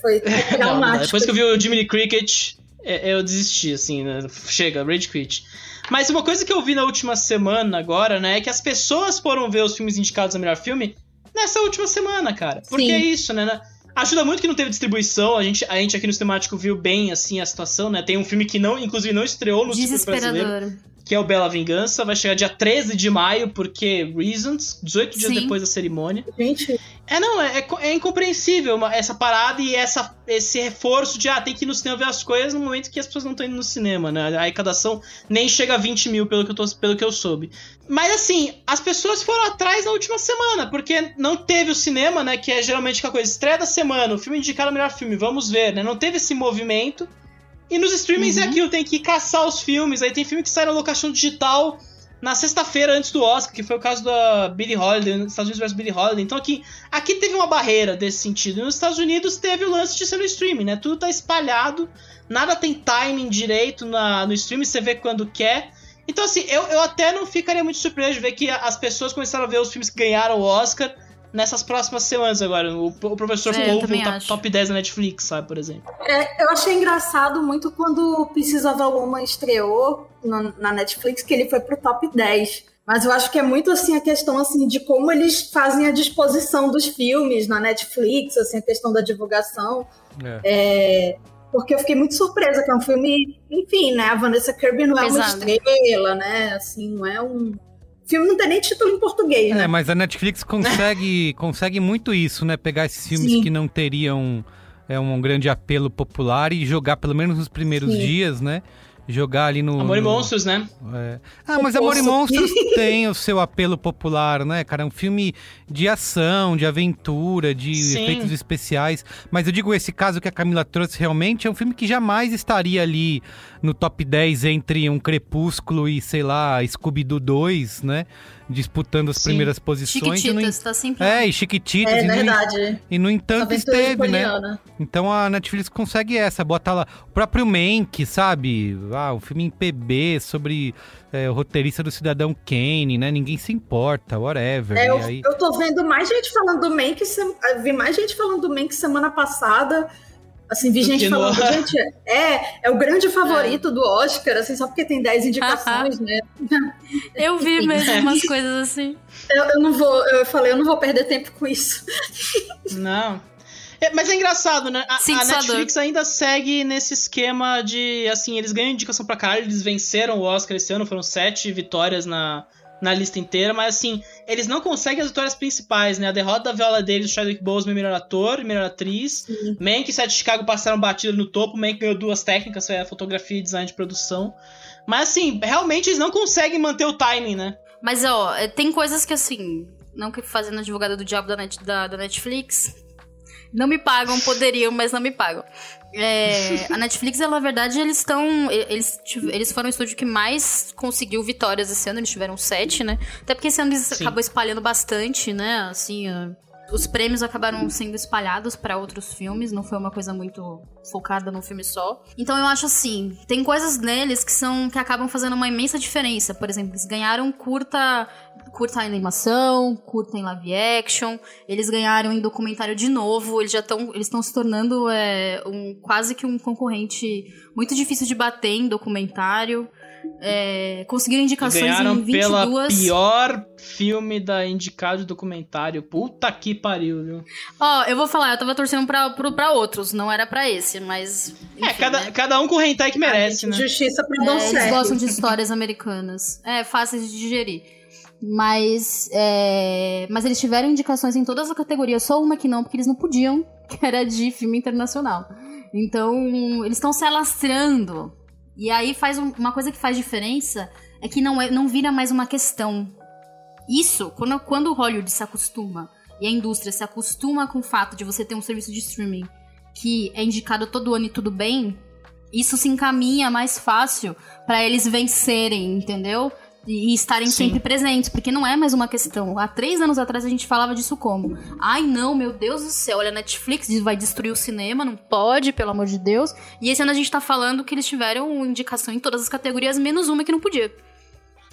Foi não, não, Depois que eu vi o Jiminy Cricket, é, eu desisti, assim, né? Chega, Rage Quit. Mas uma coisa que eu vi na última semana agora, né, é que as pessoas foram ver os filmes indicados a melhor filme nessa última semana, cara. Porque Sim. é isso, né? Ajuda muito que não teve distribuição. A gente, a gente aqui no Sistemático viu bem, assim, a situação, né? Tem um filme que não, inclusive, não estreou no circuito brasileiro. Que é o Bela Vingança. Vai chegar dia 13 de maio, porque Reasons, 18 dias Sim. depois da cerimônia. Gente. É, não, é, é, é incompreensível essa parada e essa, esse reforço de, ah, tem que ir no cinema ver as coisas no momento que as pessoas não estão indo no cinema, né? A arrecadação nem chega a 20 mil, pelo que, eu tô, pelo que eu soube. Mas, assim, as pessoas foram atrás na última semana, porque não teve o cinema, né? Que é geralmente a coisa, estreia da semana, o filme indicado o melhor filme, vamos ver, né? Não teve esse movimento. E nos streamings é uhum. é aquilo, tem que caçar os filmes. Aí tem filme que sai na locação digital na sexta-feira antes do Oscar, que foi o caso da Billie Holiday, Estados Unidos vs Billie Holiday. Então aqui, aqui teve uma barreira desse sentido. E nos Estados Unidos teve o lance de ser no streaming, né? Tudo tá espalhado, nada tem timing direito na, no streaming, você vê quando quer. Então assim, eu, eu até não ficaria muito surpreso de ver que as pessoas começaram a ver os filmes que ganharam o Oscar nessas próximas semanas agora. O, o professor É, Polvo também tá acho. top 10 da Netflix, sabe, por exemplo. É, eu achei engraçado muito quando o Pieces of a Woman estreou no- na Netflix, que ele foi pro top 10. Mas eu acho que é muito assim a questão assim de como eles fazem a disposição dos filmes na Netflix, assim, a questão da divulgação. É. É, porque eu fiquei muito surpresa, que é um filme, enfim, né? A Vanessa Kirby não é uma estrela, né? Assim, não é um. Filme não tem nem título em português, né? É, mas a Netflix consegue, consegue muito isso, né? Pegar esses filmes Sim. que não teriam é, um grande apelo popular e jogar, pelo menos nos primeiros Sim. dias, né? Jogar ali no. Amor e no- Monstros, né? É. Ah, mas Amor e. Monstros tem o seu apelo popular, né, cara? É um filme de ação, de aventura, de Sim. efeitos especiais. Mas eu digo, esse caso que a Camila trouxe realmente é um filme que jamais estaria ali no top 10 entre um Crepúsculo e, sei lá, Scooby-Doo 2, né? Disputando as Sim. primeiras posições. E no Chiquititas, tá sempre. É, e Chiquititas. É e, no, verdade. e no entanto Aventura esteve, né? Então a Netflix consegue essa, bota lá o próprio Mank, sabe? Ah, o filme em PB sobre é, o roteirista do Cidadão Kane, né? Ninguém se importa, whatever. É, e eu, aí... eu tô vendo mais gente falando do Mank, vi mais gente falando do Mank semana passada. Assim, vi gente falando, gente, é, é o grande favorito do Oscar, assim, só porque tem 10 indicações, né? Eu vi mesmo umas coisas assim. Eu, eu não vou, eu falei, eu não vou perder tempo com isso. Não. É, mas é engraçado, né? A, Sim, a Netflix ainda segue nesse esquema de, assim, eles ganham indicação pra caralho, eles venceram o Oscar esse ano, foram sete vitórias na, na lista inteira, mas assim, eles não conseguem as vitórias principais, né? A derrota da viola deles, o Chadwick Boseman, melhor ator, melhor atriz. Mank e Sete de Chicago passaram batido no topo, Mank ganhou duas técnicas, foi a fotografia e design de produção. Mas assim, realmente eles não conseguem manter o timing, né? Mas, ó, é, tem coisas que, assim, não que fazendo advogada do diabo da, Net- da- da Netflix, não me pagam, poderiam, mas não me pagam. É, a Netflix, ela, na verdade, eles estão. Eles, eles foram o estúdio que mais conseguiu vitórias esse ano, eles tiveram sete, né? Até porque esse ano eles Sim. acabou espalhando bastante, né? Assim, os prêmios acabaram sendo espalhados pra outros filmes, não foi uma coisa muito focada num filme só. Então eu acho assim, tem coisas neles que são que acabam fazendo uma imensa diferença. Por exemplo, eles ganharam curta curta em animação, curta em live action, eles ganharam em documentário de novo, eles já estão eles estão se tornando é, um quase que um concorrente muito difícil de bater em documentário. É, conseguiram indicações Ganharam em 22 pela pior filme da indicado documentário. Puta que pariu, viu? Ó, eu vou falar, eu tava torcendo pra, pro- pra outros, não era pra esse, mas. É, enfim, cada, né? cada um com o hentai que merece, né? Justiça pra É, eles certo. gostam de histórias americanas. É, fáceis de digerir. Mas, é, mas eles tiveram indicações em todas as categorias, só uma que não, porque eles não podiam, que era de filme internacional. Então, eles estão se alastrando. E aí faz um- uma coisa que faz diferença é que não, é, não vira mais uma questão. Isso, quando, quando o Hollywood se acostuma e a indústria se acostuma com o fato de você ter um serviço de streaming que é indicado todo ano e tudo bem, isso se encaminha mais fácil pra eles vencerem, entendeu? E, estarem Sim. sempre presentes, porque não é mais uma questão. Há três anos atrás a gente falava disso como? Ai, não, meu Deus do céu, olha, a Netflix vai destruir o cinema, não pode, pelo amor de Deus. E esse ano a gente tá falando que eles tiveram indicação em todas as categorias, menos uma que não podia.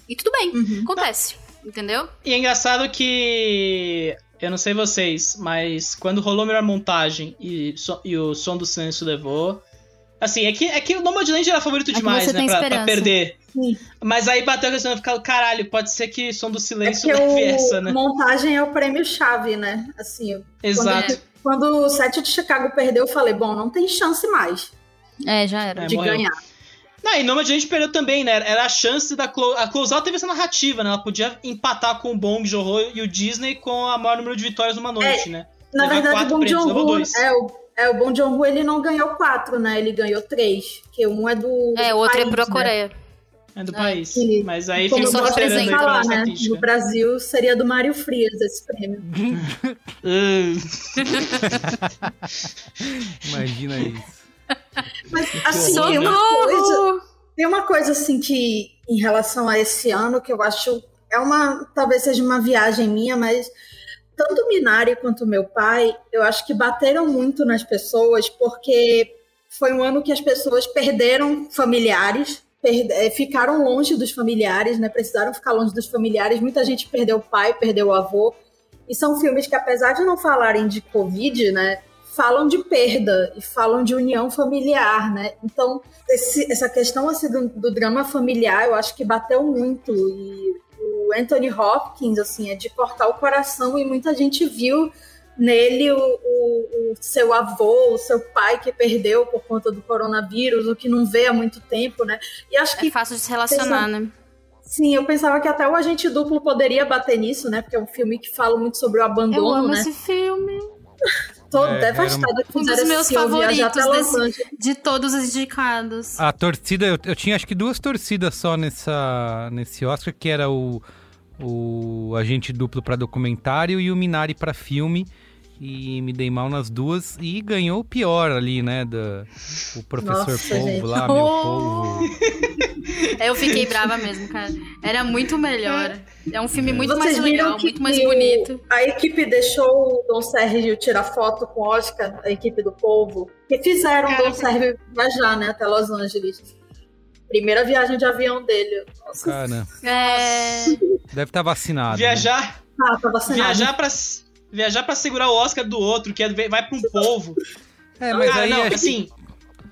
E tudo bem, acontece, entendeu? E é engraçado que. Eu não sei vocês, mas quando rolou a melhor montagem e, so- e o som do silêncio levou. Assim, é que, é que o Nomadland era favorito É demais, né? Pra, pra perder. Sim. Mas aí bateu a questão de ficar, caralho, pode ser que som do É silêncio o essa, né? montagem é o prêmio-chave, né? Assim, Exato. Quando, quando o Sete de Chicago perdeu, eu falei, bom, não tem chance mais É, já era. É, de morreu. ganhar. Não, e Nomadland perdeu também, né? Era a chance da Close. A Close Out teve essa narrativa, né? Ela podia empatar com o Bong Joon-ho e o Disney com a maior número de vitórias numa noite, né? Na Levar verdade, o Bong Joon-ho é o, é, o Bong Joon-ho, ele não ganhou quatro, né? Ele ganhou três, que um é do É, o outro é país, pro né? Coreia. É do É. país. E- Mas aí Como só representa. falar, né? No Brasil seria do Mário Frias esse prêmio. Uh, Imagina isso. Mas assim, tem uma coisa, tem uma coisa assim que em relação a esse ano que eu acho é uma talvez seja uma viagem minha, mas tanto Minari quanto meu pai, eu acho que bateram muito nas pessoas porque foi um ano que as pessoas perderam familiares, per- eh, ficaram longe dos familiares, né? Precisaram ficar longe dos familiares. Muita gente perdeu o pai, perdeu o avô. E são filmes que, apesar de não falarem de Covid, né, falam de perda e falam de união familiar, né? Então, esse, essa questão assim, do, do, drama familiar, eu acho que bateu muito. E o Anthony Hopkins, assim, é de cortar o coração e muita gente viu nele o, o, o, seu avô, o seu pai que perdeu por conta do coronavírus, o que não vê há muito tempo, né? E acho é que fácil de se relacionar, né? Sim, eu pensava que até o Agente Duplo poderia bater nisso, né? Porque é um filme que fala muito sobre o abandono, eu amo né? esse filme. Tô é, devastada um, um dos meus favoritos desse, de todos os indicados. A torcida, eu, eu tinha acho que duas torcidas só nessa, nesse Oscar, que era o, o Agente Duplo para documentário e o Minari para filme e me dei mal nas duas e ganhou o pior ali, né? Do, o professor Nossa, Polvo gente. lá, oh! meu povo. Eu fiquei brava mesmo, cara. Era muito melhor. É um filme muito Vocês mais legal, muito mais bonito. A equipe deixou o Dom Sérgio tirar foto com o Oscar, a equipe do Polvo, que fizeram o Dom Sérgio viajar, né, até Los Angeles. Primeira viagem de avião dele. Nossa. Cara. É... Deve estar tá vacinado. Viajar. Né? Ah, tá vacinado. Viajar pra viajar para segurar o Oscar do outro, que é, vai pra um povo. É, mas aí. Não, assim,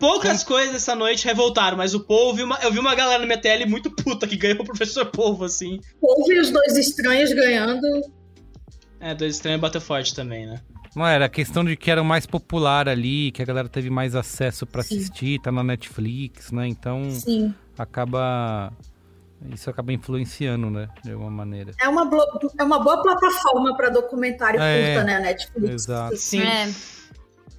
poucas coisas essa noite revoltaram, mas o povo, eu vi, uma, eu vi uma galera no MTL muito puta que ganhou o professor Polvo, assim. Polvo e os dois estranhos ganhando. É, dois estranhos bateu forte também, né? Não era a questão de que era o mais popular ali, que a galera teve mais acesso para assistir, tá na Netflix, né? Então Sim. acaba isso acaba influenciando, né? De alguma maneira. É uma, é uma boa plataforma para documentário é, curta, né? A Netflix. Exato. Sim. É.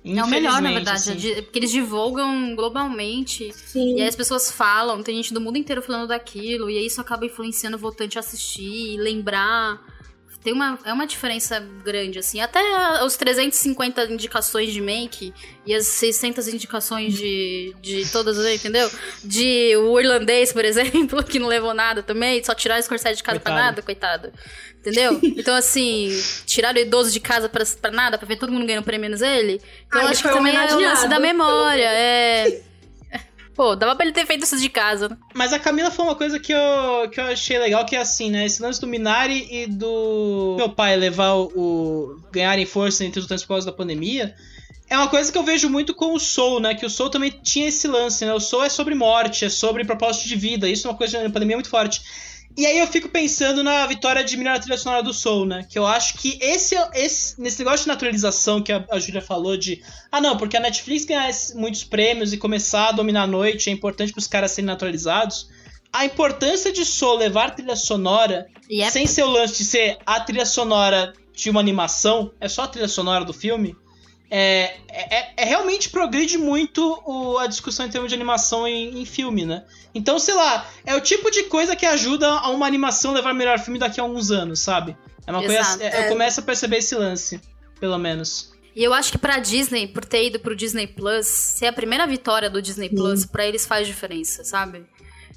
É o melhor, na verdade, porque eles divulgam globalmente. Sim. E aí as pessoas falam, tem gente do mundo inteiro falando daquilo, e aí isso acaba influenciando o votante a assistir, lembrar tem uma, é uma diferença grande, assim. Até os 350 indicações de make e as 600 indicações de, de todas, entendeu? De o irlandês, por exemplo, que não levou nada também, só tiraram o Scorsese de casa coitado. pra nada, coitado. Entendeu? Então, assim, tiraram o idoso de casa pra, pra nada, pra ver todo mundo ganhando prêmio menos ele. Então, ah, acho que também é o lance da memória. É. Pô, dava pra ele ter feito isso de casa. Mas a Camila foi uma coisa que eu, que eu achei legal, que é assim, né? Esse lance do Minari e do meu pai levar o. o ganharem força entre os tempos por causa da pandemia. É uma coisa que eu vejo muito com o Soul, né? Que o Soul também tinha esse lance, né? O Soul é sobre morte, é sobre propósito de vida. Isso é uma coisa na pandemia muito forte. E aí eu fico pensando na vitória de melhor trilha sonora do Soul, né? Que eu acho que esse, esse nesse negócio de naturalização que a, a Júlia falou de ah não, porque a Netflix ganhar muitos prêmios e começar a dominar a noite é importante para os caras serem naturalizados. A importância de Soul levar trilha sonora yep. sem ser o lance de ser a trilha sonora de uma animação, é só a trilha sonora do filme é, é, é, realmente progride muito o, a discussão em termos de animação em, em, filme, né? Então, sei lá, é o tipo de coisa que ajuda a uma animação levar melhor filme daqui a alguns anos, sabe? É uma Exato. coisa. É, eu começo a perceber esse lance, pelo menos. E eu acho que pra Disney, por ter ido pro Disney Plus, ser a primeira vitória do Disney Plus, para eles faz diferença, sabe?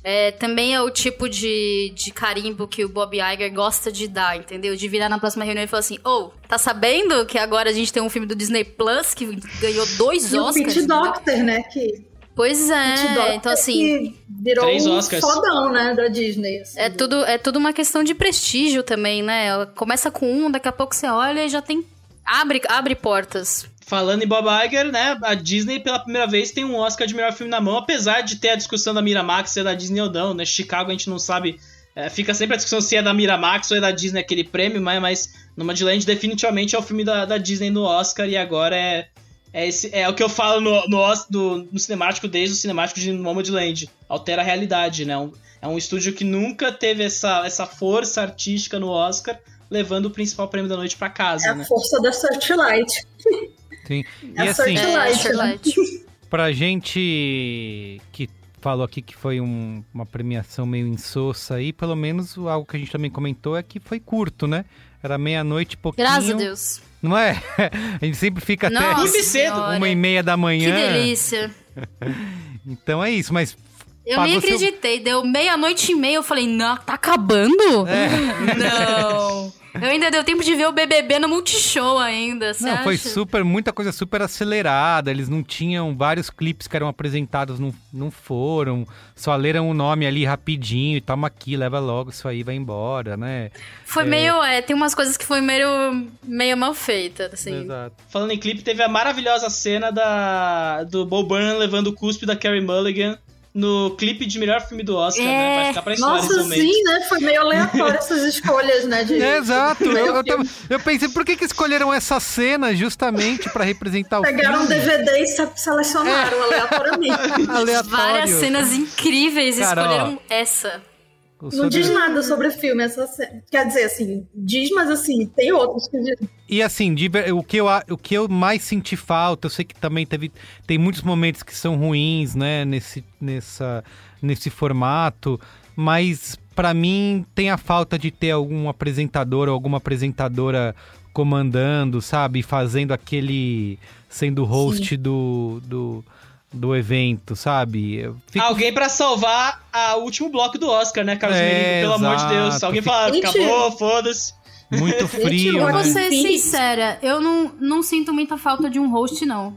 É, também é o tipo de, de carimbo que o Bob Iger gosta de dar, entendeu? De virar na próxima reunião e falar assim: Ô, oh, tá sabendo que agora a gente tem um filme do Disney Plus que ganhou dois e Oscars? O Pete Doctor, né? Que... Pois é, então assim. virou Três um Oscars. fodão, né, da Disney. Assim. É, tudo, é tudo uma questão de prestígio também, né? Ela começa com um, daqui a pouco você olha e já tem. Abre, abre portas. Falando em Bob Iger, né? A Disney pela primeira vez tem um Oscar de melhor filme na mão, apesar de ter a discussão da Miramax se é da Disney ou não, né? Chicago a gente não sabe. É, fica sempre a discussão se é da Miramax ou é da Disney aquele prêmio, mas, mas Nomadland definitivamente é o filme da, da Disney no Oscar e agora é, é, esse, é o que eu falo no, no, no, no cinemático desde o cinemático de Nomadland. Altera a realidade, né? Um, é um estúdio que nunca teve essa, essa força artística no Oscar, levando o principal prêmio da noite para casa. É né? a força da Searchlight. Sim. E é assim, é, pra gente que falou aqui que foi um, uma premiação meio insossa aí, pelo menos algo que a gente também comentou é que foi curto, né? Era meia-noite pouquinho. Graças a Deus. Não é? A gente sempre fica Nossa até cedo. uma e meia da manhã. Que delícia. então é isso, mas eu nem acreditei, seu... deu meia-noite e meia, eu falei, não, tá acabando? É. Não. Eu ainda deu tempo de ver o BBB no Multishow ainda, Não, acha? foi super, muita coisa super acelerada. Eles não tinham vários clipes que eram apresentados, não, não foram. Só leram o nome ali rapidinho e toma aqui, leva logo isso aí, vai embora, né? Foi É. meio, é, tem umas coisas que foi meio, meio mal feita, assim. Exato. Falando em clipe, teve a maravilhosa cena da, do Bo Burnham levando o cuspe da Carrie Mulligan no clipe de melhor filme do Oscar, né? Vai ficar pra história Nossa, sim, né? Foi meio aleatório essas escolhas, né? De, É, exato. Eu, eu, tava- eu pensei, por que, que escolheram essa cena justamente pra representar o Pegaram um filme? DVD e se- selecionaram aleatoriamente. Aleatório. Várias cenas incríveis escolheram essa. Não diz nada sobre o filme essa cena. Quer dizer, assim, diz, mas assim, tem outros que. E assim, o, que eu, o que eu mais senti falta, eu sei que também teve. Tem muitos momentos que são ruins, né, nesse, nessa, nesse formato, mas pra mim tem a falta de ter algum apresentador ou alguma apresentadora comandando, sabe? Fazendo aquele. sendo host do, do, do evento, sabe? Eu fico- Alguém pra salvar a- o último bloco do Oscar, né, Carlos É, Merigo? Pelo amor de Deus. exato. Alguém fala, Gente. acabou, foda-se. Muito frio, Eu né? vou ser Sim. sincera, eu não, não sinto muita falta de um host, não.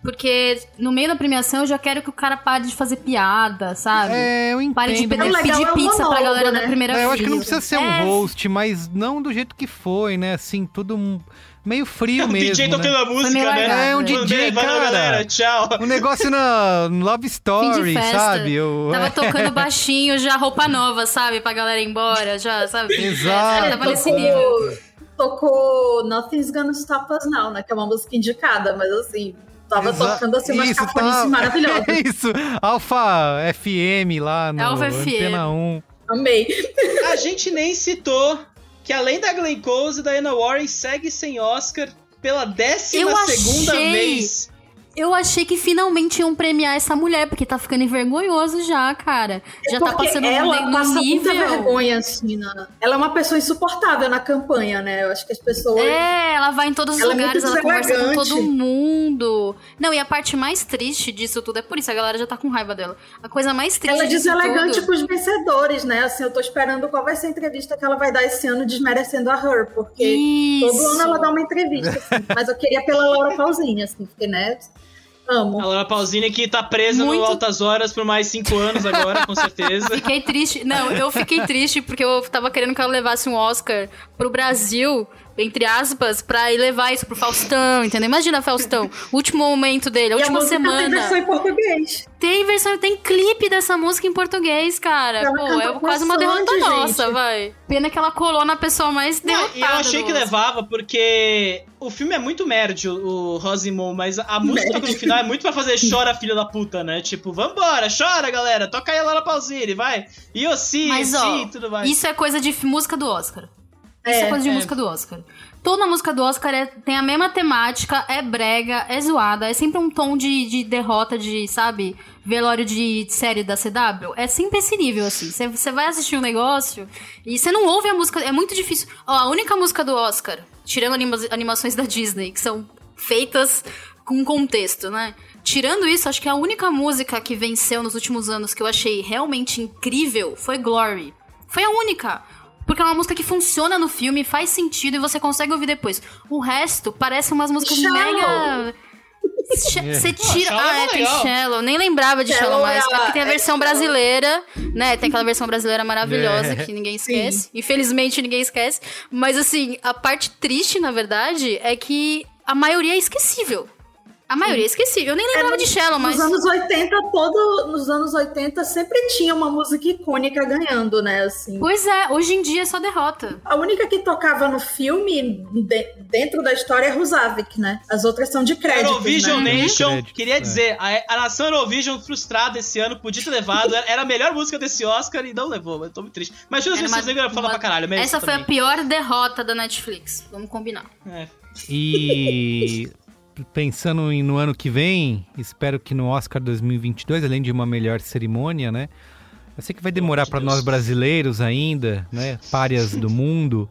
Porque no meio da premiação eu já quero que o cara pare de fazer piada, sabe? É, eu entendo. Pare de pedir, pedir é o pizza pra galera né? da primeira É, eu acho que não precisa ser É, um host, mas não do jeito que foi, né? Assim, tudo um- meio frio o mesmo. DJ né? tocando a música, né? É, um? DJ, Valeu, cara. galera, tchau. Um negócio na Love Story, sabe? Eu, Tava é. tocando baixinho, já roupa nova, sabe? Pra galera ir embora, já, sabe? Exato. É, tava nesse Tocou- nível. Tocou Nothing's Gonna Stop Us Now, né? Que é uma música indicada, mas assim, tava Exa- tocando assim umas Isso, cafonices tá- maravilhosas. É isso, Alfa FM lá no Alpha FM. Antena 1. Amei. A gente nem citou que além da Glenn Close, Diana Warren segue sem Oscar pela décima segunda vez. Eu achei que finalmente iam premiar essa mulher, porque tá ficando envergonhoso já, cara. Já tá Porque passando ela no, passa nível. muita vergonha, assim, na... Ela é uma pessoa insuportável na campanha, né? Eu acho que as pessoas... É, ela vai em todos os Ela é lugares, muito ela conversa com todo mundo. Não, e a parte mais triste disso tudo, é por isso, a galera já tá com raiva dela. A coisa mais triste Ela é deselegante tudo... com os vencedores, né? Assim, eu tô esperando qual vai ser a entrevista que ela vai dar esse ano desmerecendo a Her, porque Isso. todo ano ela dá uma entrevista, assim. Mas eu queria pela Laura Pausini, assim, porque, né? Amo. A Laura Pausini que tá presa Muito- no Altas Horas por mais cinco anos agora, com certeza. Fiquei triste. Não, eu fiquei triste porque eu tava querendo que ela levasse um Oscar pro Brasil, entre aspas, pra levar isso pro Faustão, entendeu? Imagina, Faustão, último momento dele, a E a última música tem semana. versão em português. Tem versão, tem clipe dessa música em português, cara. Ela Pô, é quase uma derrota nossa, gente. vai. Pena que ela colou na pessoa mais Não, derrotada. e eu achei que Oscar. levava porque o filme é muito médio, o Rosimon, mas a música no final é muito pra fazer chora, filho da puta, né? Tipo, vambora, chora, galera, toca aí a Laura Pausini, vai. E Mas, ó, sim, tudo mais. Isso é coisa de música do Oscar. Isso é, É, coisa de é. música do Oscar. Toda música do Oscar é- tem a mesma temática, é brega, é zoada, é sempre um tom de, de derrota de, sabe, velório de série da CW. É sempre esse nível, assim. Você- Você vai assistir um negócio e você não ouve a música. É muito difícil. Ó, a única música do Oscar, tirando anima- animações da Disney, que são feitas com contexto, né? Tirando isso, acho que a única música que venceu nos últimos anos que eu achei realmente incrível foi Glory. Foi a única. Porque é uma música que funciona no filme, faz sentido e você consegue ouvir depois. O resto parece umas músicas Shallow. mega. Você tira. Shallow Ah, é é, tem legal. Shallow. Nem lembrava de Shallow Shallow mais. é É porque tem a a- versão é brasileira, né? Tem aquela versão brasileira maravilhosa É. que ninguém esquece. Infelizmente ninguém esquece. Mas assim, a parte triste, na verdade, é que a maioria é esquecível. A maioria é esquecível. Eu nem lembrava de Shallow, mas. Nos anos 80, todo, nos anos 80 sempre tinha uma música icônica ganhando, né? Assim. Pois é, hoje em dia é só derrota. A única que tocava no filme, de- dentro da história, é Ruzavik, né? As outras são de crédito. Eurovision né? Nation, Crédito, queria é. dizer, a, a nação Eurovision frustrada esse ano podia ter levado, era, a melhor música desse Oscar e não levou, eu tô muito triste. Mas uma- Vezes Negras fala uma- pra caralho, mesmo Essa foi a pior derrota da Netflix. Vamos combinar. É. E pensando em- no ano que vem, espero que no Oscar 2022, além de uma melhor cerimônia, né? Eu sei que vai demorar para nós brasileiros ainda, né? Párias do mundo,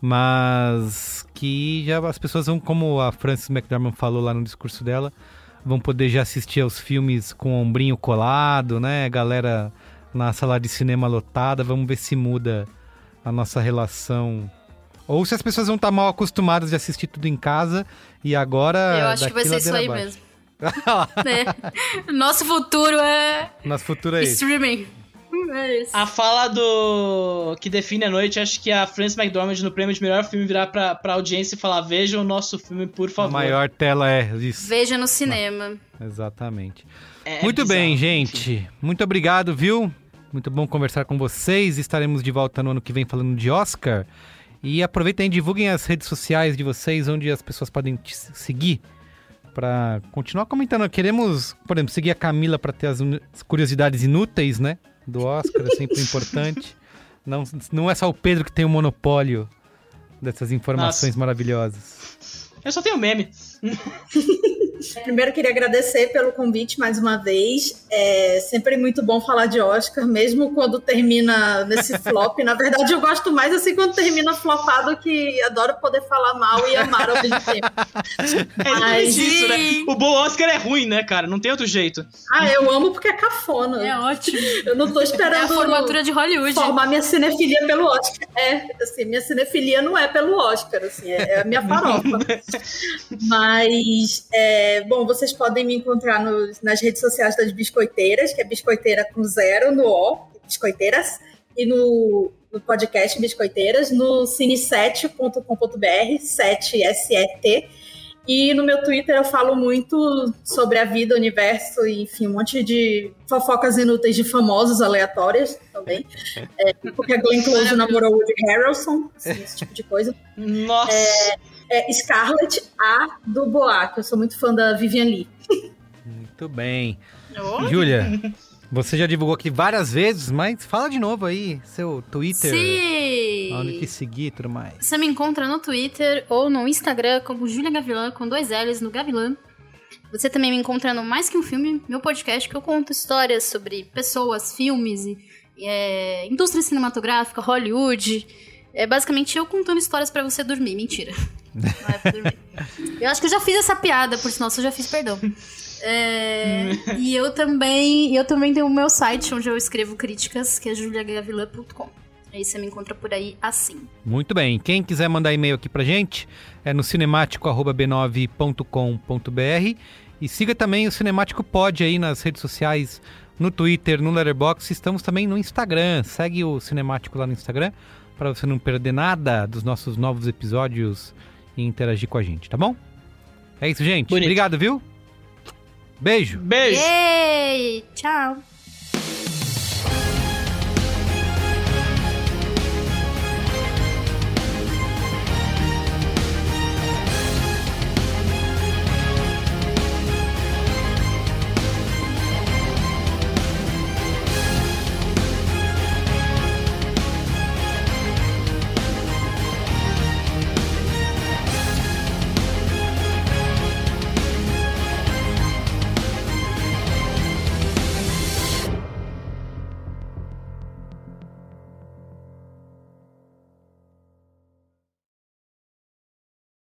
mas que já as pessoas vão, como a Frances McDormand falou lá no discurso dela, vão poder já assistir aos filmes com o ombrinho colado, né? Galera na sala de cinema lotada, vamos ver se muda a nossa relação Ou se as pessoas vão estar mal acostumadas de assistir tudo em casa e agora. Eu acho que vai ser isso aí abaixo. mesmo. É. Nosso futuro é Nosso futuro é streaming. É isso. A fala do. que define a noite, acho que a Frances McDormand no prêmio de melhor filme virar pra, pra audiência e falar: vejam o nosso filme, por A favor. maior tela é isso. Veja no cinema. Exatamente. É Muito bizarro. bem, gente. Muito obrigado, viu? Muito bom conversar com vocês. Estaremos de volta no ano que vem falando de Oscar. E aproveitem e divulguem as redes sociais de vocês, onde as pessoas podem te seguir para continuar comentando. Queremos, por exemplo, seguir a Camila para ter as, curiosidades inúteis, né? Do Oscar, é sempre importante. Não, não é só o Pedro que tem o monopólio dessas informações maravilhosas. Eu só tenho meme. Primeiro, queria agradecer pelo convite mais uma vez. É sempre muito bom falar de Oscar, mesmo quando termina nesse flop. Na verdade, eu gosto mais assim quando termina flopado, que adoro poder falar mal e amar ao mesmo tempo. É Mas- isso, né? O bom Oscar é ruim, né, cara? Não tem outro jeito. Ah, eu amo porque é cafona. É ótimo. Eu não tô É esperando a formatura de Hollywood. formar minha cinefilia pelo Oscar. É, assim, minha cinefilia não é pelo Oscar, assim, é, é a minha farofa. Mas, é, bom, vocês podem me encontrar nos- nas redes sociais das Biscoiteiras, que é Biscoiteira com zero no O, Biscoiteiras, e no, no podcast Biscoiteiras, no cine7.com.br, 7SET. E no meu Twitter eu falo muito sobre a vida, o universo, e, enfim, um monte de fofocas inúteis de famosos aleatórias também. É, porque a Glenn Close namorou o Woody Harrelson, assim, esse tipo de coisa. Nossa. É Scarlett A. do Boa, que eu sou muito fã da Vivian Lee. Muito bem. Júlia, você já divulgou aqui várias vezes, mas fala de novo aí, seu Twitter. Sim! Onde que seguir e tudo mais. Você me encontra no Twitter ou no Instagram como Julia Gavilã, com dois L's no Gavilã. Você também me encontra no Mais Que Um Filme, meu podcast, que eu conto histórias sobre pessoas, filmes, e, é, indústria cinematográfica, Hollywood. É basicamente eu contando histórias pra você dormir. Mentira. É. Eu acho que eu já fiz essa piada, por sinal, eu já fiz perdão. É, e eu também, eu também tenho o meu site onde eu escrevo críticas, que é juliagavilã.com. Aí você me encontra por aí assim. Muito bem. Quem quiser mandar e-mail aqui pra gente é no cinemático.b9.com.br e siga também o Cinemático Pod aí nas redes sociais, no Twitter, no Letterboxd. Estamos também no Instagram. Segue o Cinemático lá no Instagram para você não perder nada dos nossos novos episódios e interagir com a gente, tá bom? É isso, gente. Bonito. Obrigado, viu? Beijo. Beijo. Ei, tchau.